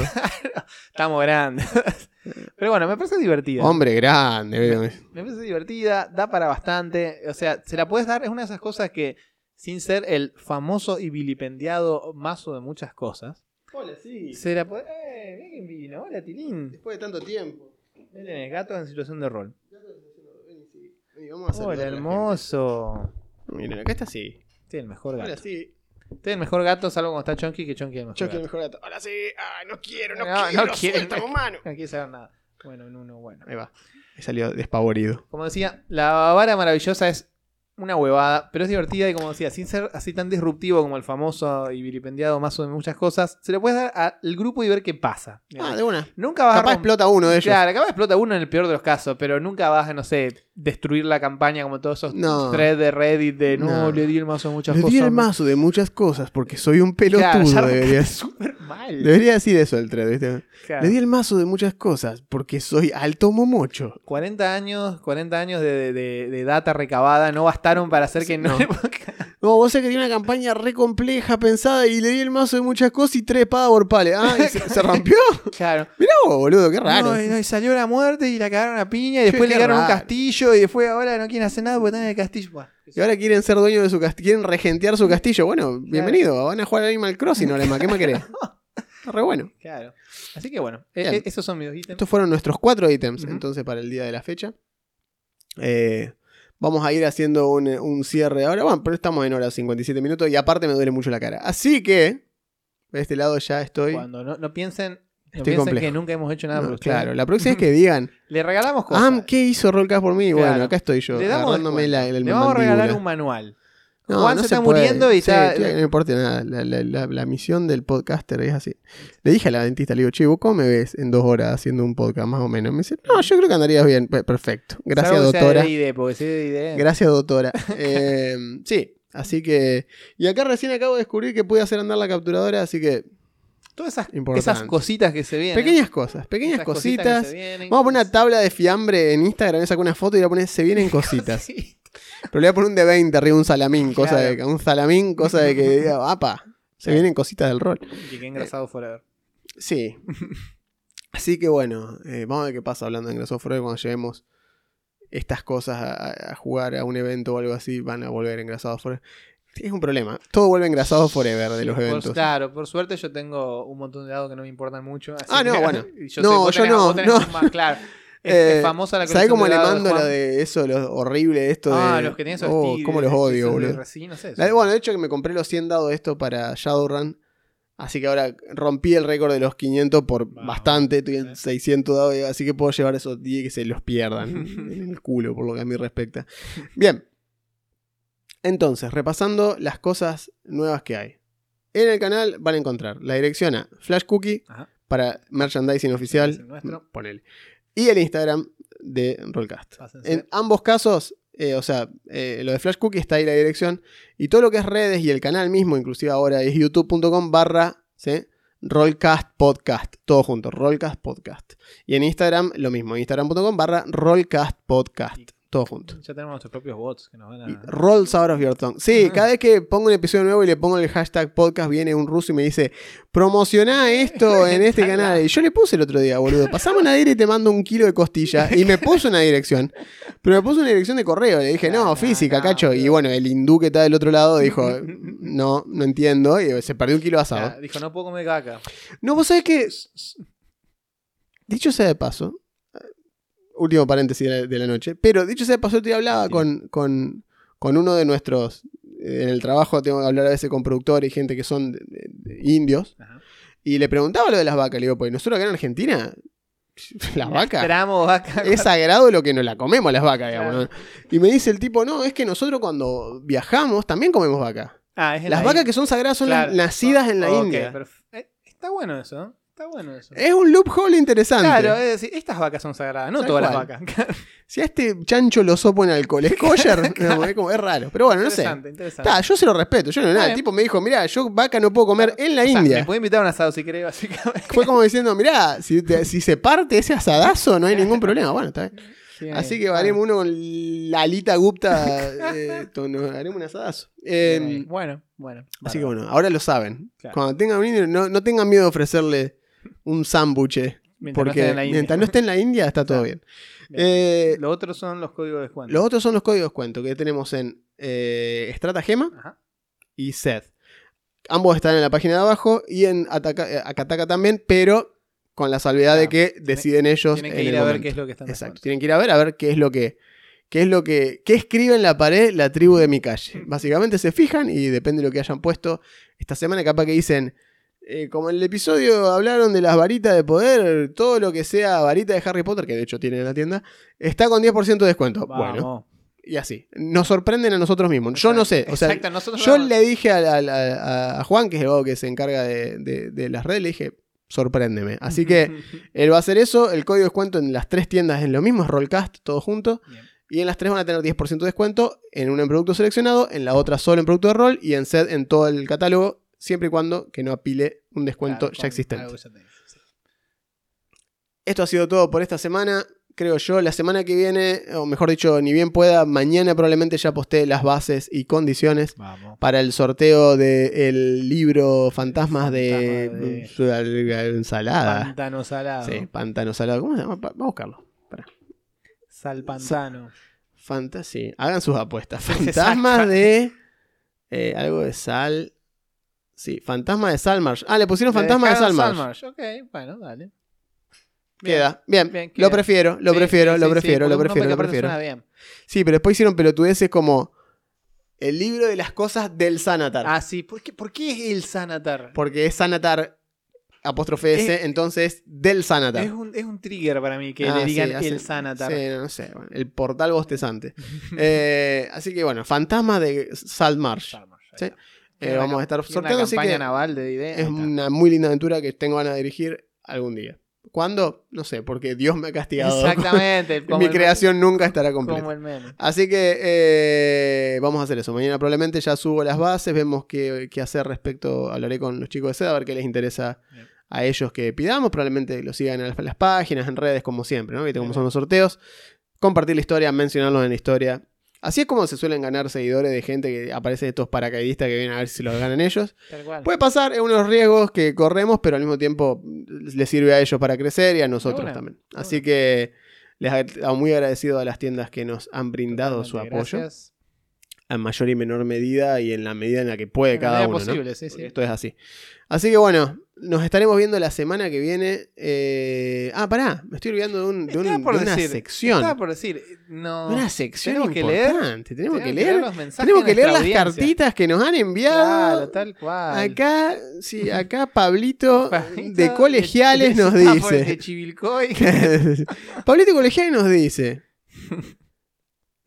estamos grandes. Pero bueno, me parece divertida. Hombre grande. veo. Me parece divertida, da para bastante. O sea, se la puedes dar, es una de esas cosas que, sin ser el famoso y vilipendiado mazo de muchas cosas, Hola, sí. se la puede. ¡Eh! Quién vino. Hola, Tilín. Después de tanto tiempo. Tenés, gato en situación de rol. Vení, vamos a hacer Hola, hermoso. Miren, acá está sí. Este es el mejor Hola, gato. sí. Este es el mejor gato, salvo cuando está Chonky, que Chonky es el mejor Yo quiero el gato. mejor gato. Ahora sí. Ay, no quiero, no, No, quiero. no quiere. suéltame. No quiere saber nada. Bueno, en uno, bueno. Ahí va. Me salió despavorido. Como decía, la vara maravillosa es una huevada, pero es divertida y como decía, sin ser así tan disruptivo como el famoso y vilipendiado mazo de muchas cosas, se le puede dar al grupo y ver qué pasa. Ah, de una. Nunca vas Capaz a explota uno de ellos. Claro, capaz explota uno en el peor de los casos, pero nunca vas a, no sé, destruir la campaña como todos esos No. threads de Reddit de no, No. le di el mazo de muchas Le cosas. di el mazo de muchas cosas porque soy un Claro, pelotudo. arrancaste debería, súper mal. debería decir eso el thread, ¿viste? Claro. Le di el mazo de muchas cosas porque soy alto momocho. 40 años, 40 años de, de- de data recabada no para hacer que no. No. No, vos sabés que tiene una campaña re compleja pensada y le di el mazo de muchas cosas y tres espadas por pale. Ah, ¿y se, se rompió. claro. Mirá vos, boludo, qué raro. No, y, no, y salió la muerte y la cagaron a piña y después le cagaron un castillo y después ahora no quieren hacer nada porque están en el castillo. Buah, Y ahora quieren ser dueños de su castillo, quieren regentear su castillo. Bueno, bienvenido, van a jugar al Animal Crossing, Olema, ¿qué más querés? Re bueno. Claro. Así que bueno, e- Bien. e- esos son mis dos ítems. Estos fueron nuestros cuatro ítems, entonces, para el día de la fecha. Eh, vamos a ir haciendo un, un cierre ahora. Bueno, pero estamos en hora 57 minutos y aparte me duele mucho la cara. Así que, de este lado ya estoy. Cuando no, no piensen, Estoy que nunca hemos hecho nada No, por ustedes. claro, la próxima vez que digan, Le regalamos cosas. ah, ¿qué hizo Rollcast por mí? Claro. Bueno, acá estoy yo, Le damos agarrándome la, Le vamos a regalar un manual. No, Juan no se está puede. muriendo y Sí, está- no importa nada. La, la- la- la misión del podcaster es así. Le dije a la dentista, le digo, che, ¿vos cómo me ves en dos horas haciendo un podcast más o menos? Me dice, no, yo creo que andarías bien. Pe- Perfecto. Gracias, doctora. de ID, porque si es de ID. Gracias, doctora. Eh, sí, así que. Y acá recién acabo de descubrir que pude hacer andar la capturadora, así que. Todas esas, esas cositas que se vienen. Pequeñas cosas, pequeñas Esas cositas vienen. Vamos a poner una tabla de fiambre en Instagram, saco una foto y la pones, se vienen cositas. Sí. Pero le voy a poner un de 20 arriba, un salamín, cosa de un salamín, cosa de que diga, apa, se vienen cositas del rol. Y que engrasado forever. Sí. Así que bueno, eh, vamos a ver qué pasa hablando de Engrasado Forever cuando llevemos estas cosas a, jugar a un evento o algo así, van a volver engrasados forever. Es un problema. Todo vuelve engrasado forever de los Por- eventos. claro, por suerte yo tengo un montón de dados que no me importan mucho. así Ah, no, que- bueno. y No, vos yo tenés- no, más, claro. Es, Eh, es famosa la ¿Sabés colección cómo de le mando lo de eso, lo horrible esto de. Ah, los que tienen esos Oh, cómo los odio, de boludo. resina, no sé, La- bueno, de hecho que me compré los 100 dados esto para Shadowrun. Así que ahora rompí el récord de los 500 por bastante. Estoy en Sí. 600 dados. Así que puedo llevar esos 10 que se los pierdan en el culo, por lo que a mí respecta. Bien. Entonces, repasando las cosas nuevas que hay. En el canal van a encontrar la dirección a Flash Cookie Ajá. para merchandising oficial. nuestro. Ponele. Y el Instagram de Rollcast. Pásense. En ambos casos, eh, o sea, eh, lo de Flash Cookie está ahí la dirección. Y todo lo que es redes y el canal mismo, inclusive ahora, es youtube.com barra ¿sí? Rollcast Podcast. Todo junto, Rollcast Podcast. Y en Instagram lo mismo, instagram.com barra Rollcast Podcast. Todo junto. Ya tenemos nuestros propios bots que nos van a. rolls out of your tongue. Sí, Ah. cada vez que pongo un episodio nuevo y le pongo el hashtag podcast, viene un ruso y me dice, promocioná esto en este canal. Y yo le puse el otro día, boludo. Pasame una dire y te mando un kilo de costilla. Y me puso una dirección. Pero me puso una dirección de correo. Le dije, no, No, física, no, cacho. Y bueno, el hindú que está del otro lado dijo, no, no entiendo. Y se perdió un kilo de asado. Dijo, no puedo comer caca. No, vos sabés que. Dicho sea de paso. Último paréntesis de la, de la noche. Pero dicho sea de paso, yo hablaba Sí. con, con, con uno de nuestros. eh, En el trabajo tengo que hablar a veces con productores y gente que son de- de- de indios. Ajá. Y le preguntaba lo de las vacas. Le digo, pues nosotros acá en Argentina La vaca. Vaca. Es sagrado lo que nos la comemos las vacas, digamos. Claro. ¿no? Y me dice el tipo, no, es que nosotros cuando viajamos también comemos vaca. Ah, Las la vacas India. que son sagradas son Claro. las nacidas en la India. eh, está bueno eso. Está bueno eso. Es un loophole interesante. Claro, es decir, estas vacas son sagradas, no todas las vacas. Si a este chancho lo sopo en alcohol, ¿es? No, es, como- es raro. Pero bueno, no sé. interesante, interesante. Ta, yo se lo respeto. Yo no nada. El tipo me dijo, mirá, yo vaca no puedo comer en la O sea, India. me puede invitar a un asado si querés, básicamente. Fue como diciendo, mirá, si, te- si se parte ese asadazo, no hay ningún problema. Bueno, está bien. Así que haremos uno con la alita gupta. eh, haremos un asadazo. Eh, Bien, Bueno, bueno. así que bueno, ahora lo saben. Claro. Cuando tengan un indio, no, no tengan miedo de ofrecerle un sándwich. Mientras no Porque esté en la India. mientras no esté en la India, está todo bien. Bien. Eh, Los otros son los códigos de descuento. los otros son los códigos cuento que tenemos en eh, Stratagema Ajá. y Seth. Ambos están en la página de abajo y en Ataca- eh, Akataka también, pero con la salvedad de que deciden ellos Tienen que en ir el a ver momento. qué es lo que están Exacto. Tienen que ir a ver a ver qué es lo que qué es lo que qué escribe en la pared la tribu de mi calle. Básicamente se fijan y depende de lo que hayan puesto esta semana capaz que dicen eh, como en el episodio hablaron de las varitas de poder, todo lo que sea varita de Harry Potter, que de hecho tienen en la tienda, está con 10% de descuento. Vamos. Bueno, y así. Nos sorprenden a nosotros mismos. Yo no sé. O sea, Exacto, nosotros yo le dije a, a- a- a Juan, que es el que se encarga de, de- de las redes, le dije, sorpréndeme. Así que él va a hacer eso. El código de descuento en las tres tiendas es lo mismo, es Rollcast, todo junto. Bien. Y en las tres van a tener 10% de descuento, en una en producto seleccionado, en la otra solo en producto de rol y en set en todo el catálogo, siempre y cuando que no apile un descuento Claro, ya existente. algo ya tenés, sí. Esto ha sido todo por esta semana. Creo yo, la semana que viene, o mejor dicho, ni bien pueda, mañana probablemente ya posté las bases y condiciones Vamos. para el sorteo del libro Fantasmas de, Fantasma de ensalada. Pantano salado. Sí, pantano salado. ¿Cómo se llama? Vamos a buscarlo. Pará. Sal pantano. Fantasy. Hagan sus apuestas. Fantasmas de. eh, algo de sal. Sí, fantasma de Salmarsh. Ah, le pusieron fantasma de Salmarsh. Ok, bueno, dale. Queda. Bien, Bien, lo prefiero, lo Sí, prefiero, sí, lo prefiero, sí, lo prefiero, lo prefiero. suena bien. Sí, pero después hicieron pelotudeces como el libro de las cosas del Sanatar. Ah, sí. ¿Por qué, por qué es el Sanatar? Porque es Sanatar apóstrofe S, entonces del Sanatar. Es un, es un trigger para mí que Ah, le digan hace- el Sanatar. Sí, no sé, bueno, el portal bostezante. Eh, así que bueno, fantasma de. Salmarsh, está. Eh, vamos a estar sorteando, así campaña que naval de ahí es una muy linda aventura que tengo ganas de dirigir algún día. ¿Cuándo? No sé, porque Dios me ha castigado. Exactamente. como Mi creación nunca estará completa. Como el meme. Así que eh, vamos a hacer eso. Mañana probablemente ya subo las bases, vemos qué, qué hacer respecto, hablaré con los chicos de SED a ver qué les interesa Bien. a ellos que pidamos. Probablemente lo sigan en las, las páginas, en redes, como siempre, ¿no? Viste cómo son los sorteos. Compartir la historia, mencionarlos en la historia. Así es como se suelen ganar seguidores de gente que aparece de estos paracaidistas que vienen a ver si los ganan ellos. Tal cual. Puede pasar, es uno de los riesgos que corremos, pero al mismo tiempo les sirve a ellos para crecer y a nosotros también. Así que les muy agradecido a las tiendas que nos han brindado su apoyo gracias. En mayor y menor medida y en la medida en la que puede En cada uno. ¿no? posible, sí, sí. Esto es así. Así que bueno, nos estaremos viendo la semana que viene. eh, Ah, pará, me estoy olvidando de, un- de un- Estaba por de una decir, sección. Estaba por decir, no. De una sección tenemos que leer- importante. tenemos que leer, los mensajes tenemos de que leer las audiencia. cartitas que nos han enviado. Claro, tal cual. Acá, sí, acá Pablito, Pablito de colegiales de- nos de- De dice. Chivilcoy. Pablito Colegiales nos dice.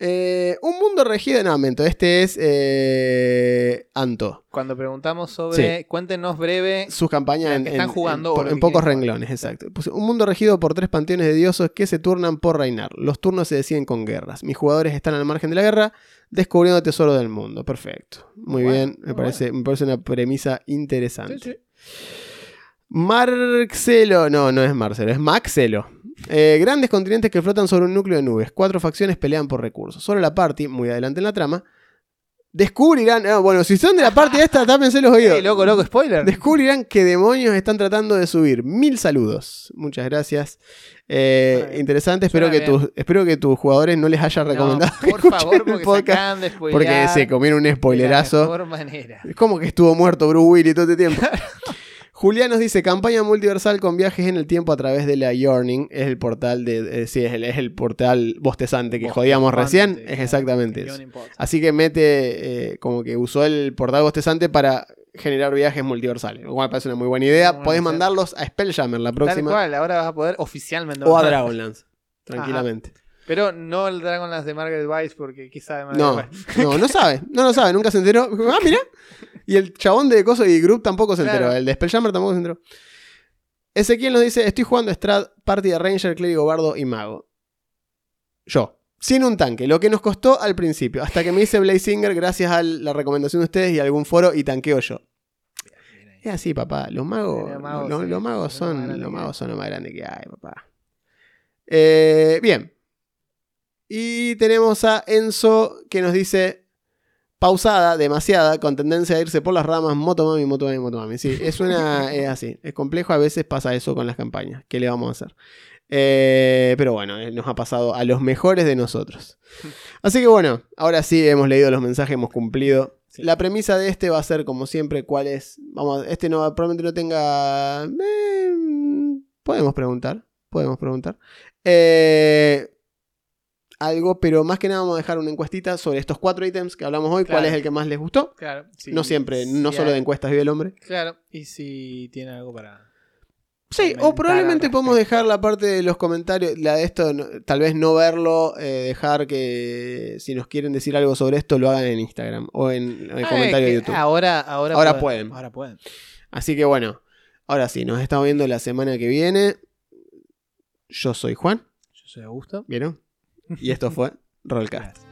eh, un mundo regido. No, mento, este es eh, Anto. Cuando preguntamos sobre, cuéntenos breve. Sus campañas en, que están en- jugando en- en pocos renglones, exacto. Puse, un mundo regido por tres panteones de dioses que se turnan por reinar. Los turnos se deciden con guerras. Mis jugadores están al margen de la guerra, descubriendo tesoro del mundo. Perfecto. Muy Bueno, bien, me parece, me parece una premisa interesante. Sí, sí. Marcelo, no, no es Marcelo, es Maxelo. Eh, grandes continentes que flotan sobre un núcleo de nubes. Cuatro facciones pelean por recursos. Solo la party, muy adelante en la trama, descubrirán. ah, bueno, si son de la party esta, tápense los oídos. Ey, loco, loco, spoiler. Descubrirán qué demonios están tratando de subir. Mil saludos. Muchas gracias. Eh, interesante. Espero que, tus, espero que tus jugadores no les haya recomendado que por favor, el porque se podcast. de spoilear Porque se comieron un de la spoilerazo. mejor manera. ¿Cómo que estuvo muerto Bruce Willis todo este tiempo? Julián nos dice, campaña multiversal con viajes en el tiempo a través de la Yearning. Es el portal de... eh, sí, es el, es el portal bostezante que jodíamos recién. Es exactamente eso. no. Así que mete, eh, como que usó el portal bostezante para generar viajes multiversales. Lo cual parece una muy buena idea. Muy buena Podés idea. mandarlos a Spelljammer la Tal próxima. cual, ahora vas a poder oficialmente. O a Dragonlance. Tranquilamente. Pero no el Dragonlance de Margaret Weiss, porque quizá de Margaret No, Weiss. no, no sabe. No lo sabe. Nunca se enteró. Ah, mira. Y el chabón de Coso y Group tampoco se enteró. El de Spelljammer tampoco se enteró. Ezequiel nos dice: Estoy jugando Strat, Party de Ranger, Clérigo, Bardo y Mago. Yo. Sin un tanque, lo que nos costó al principio. Hasta que me hice Blazinger gracias a la recomendación de ustedes y algún foro y tanqueo yo. Es así, papá. Los magos, Los magos, los, sí, los magos son los magos son lo más grande que hay, papá. Eh, bien. Y tenemos a Enzo que nos dice pausada, demasiada, con tendencia a irse por las ramas, motomami, motomami, motomami. Sí, es una, es así. Es complejo, a veces pasa eso con las campañas. ¿Qué le vamos a hacer? Eh, pero bueno, eh, nos ha pasado a los mejores de nosotros. Así que bueno, ahora sí hemos leído los mensajes, hemos cumplido. Sí. La premisa de este va a ser, como siempre, cuál es. Vamos, este no probablemente no tenga. eh, podemos preguntar. Podemos preguntar. Eh, algo, pero más que nada vamos a dejar una encuestita sobre estos cuatro ítems que hablamos hoy. ¿Cuál es el que más les gustó? Claro. sí, no siempre, no solo hay- de encuestas vive el hombre. Claro. Y si tiene algo para. Sí, o probablemente podemos dejar la parte de los comentarios, la de esto, no- tal vez no verlo, eh, dejar que si nos quieren decir algo sobre esto lo hagan en Instagram o en, en el Ah, comentario de YouTube. Ahora, ahora, Ahora pueden. Ahora pueden. Así que bueno, ahora sí, nos estamos viendo la semana que viene. Yo soy Juan, Yo soy Augusto. ¿vieron? Y esto fue Rollcast.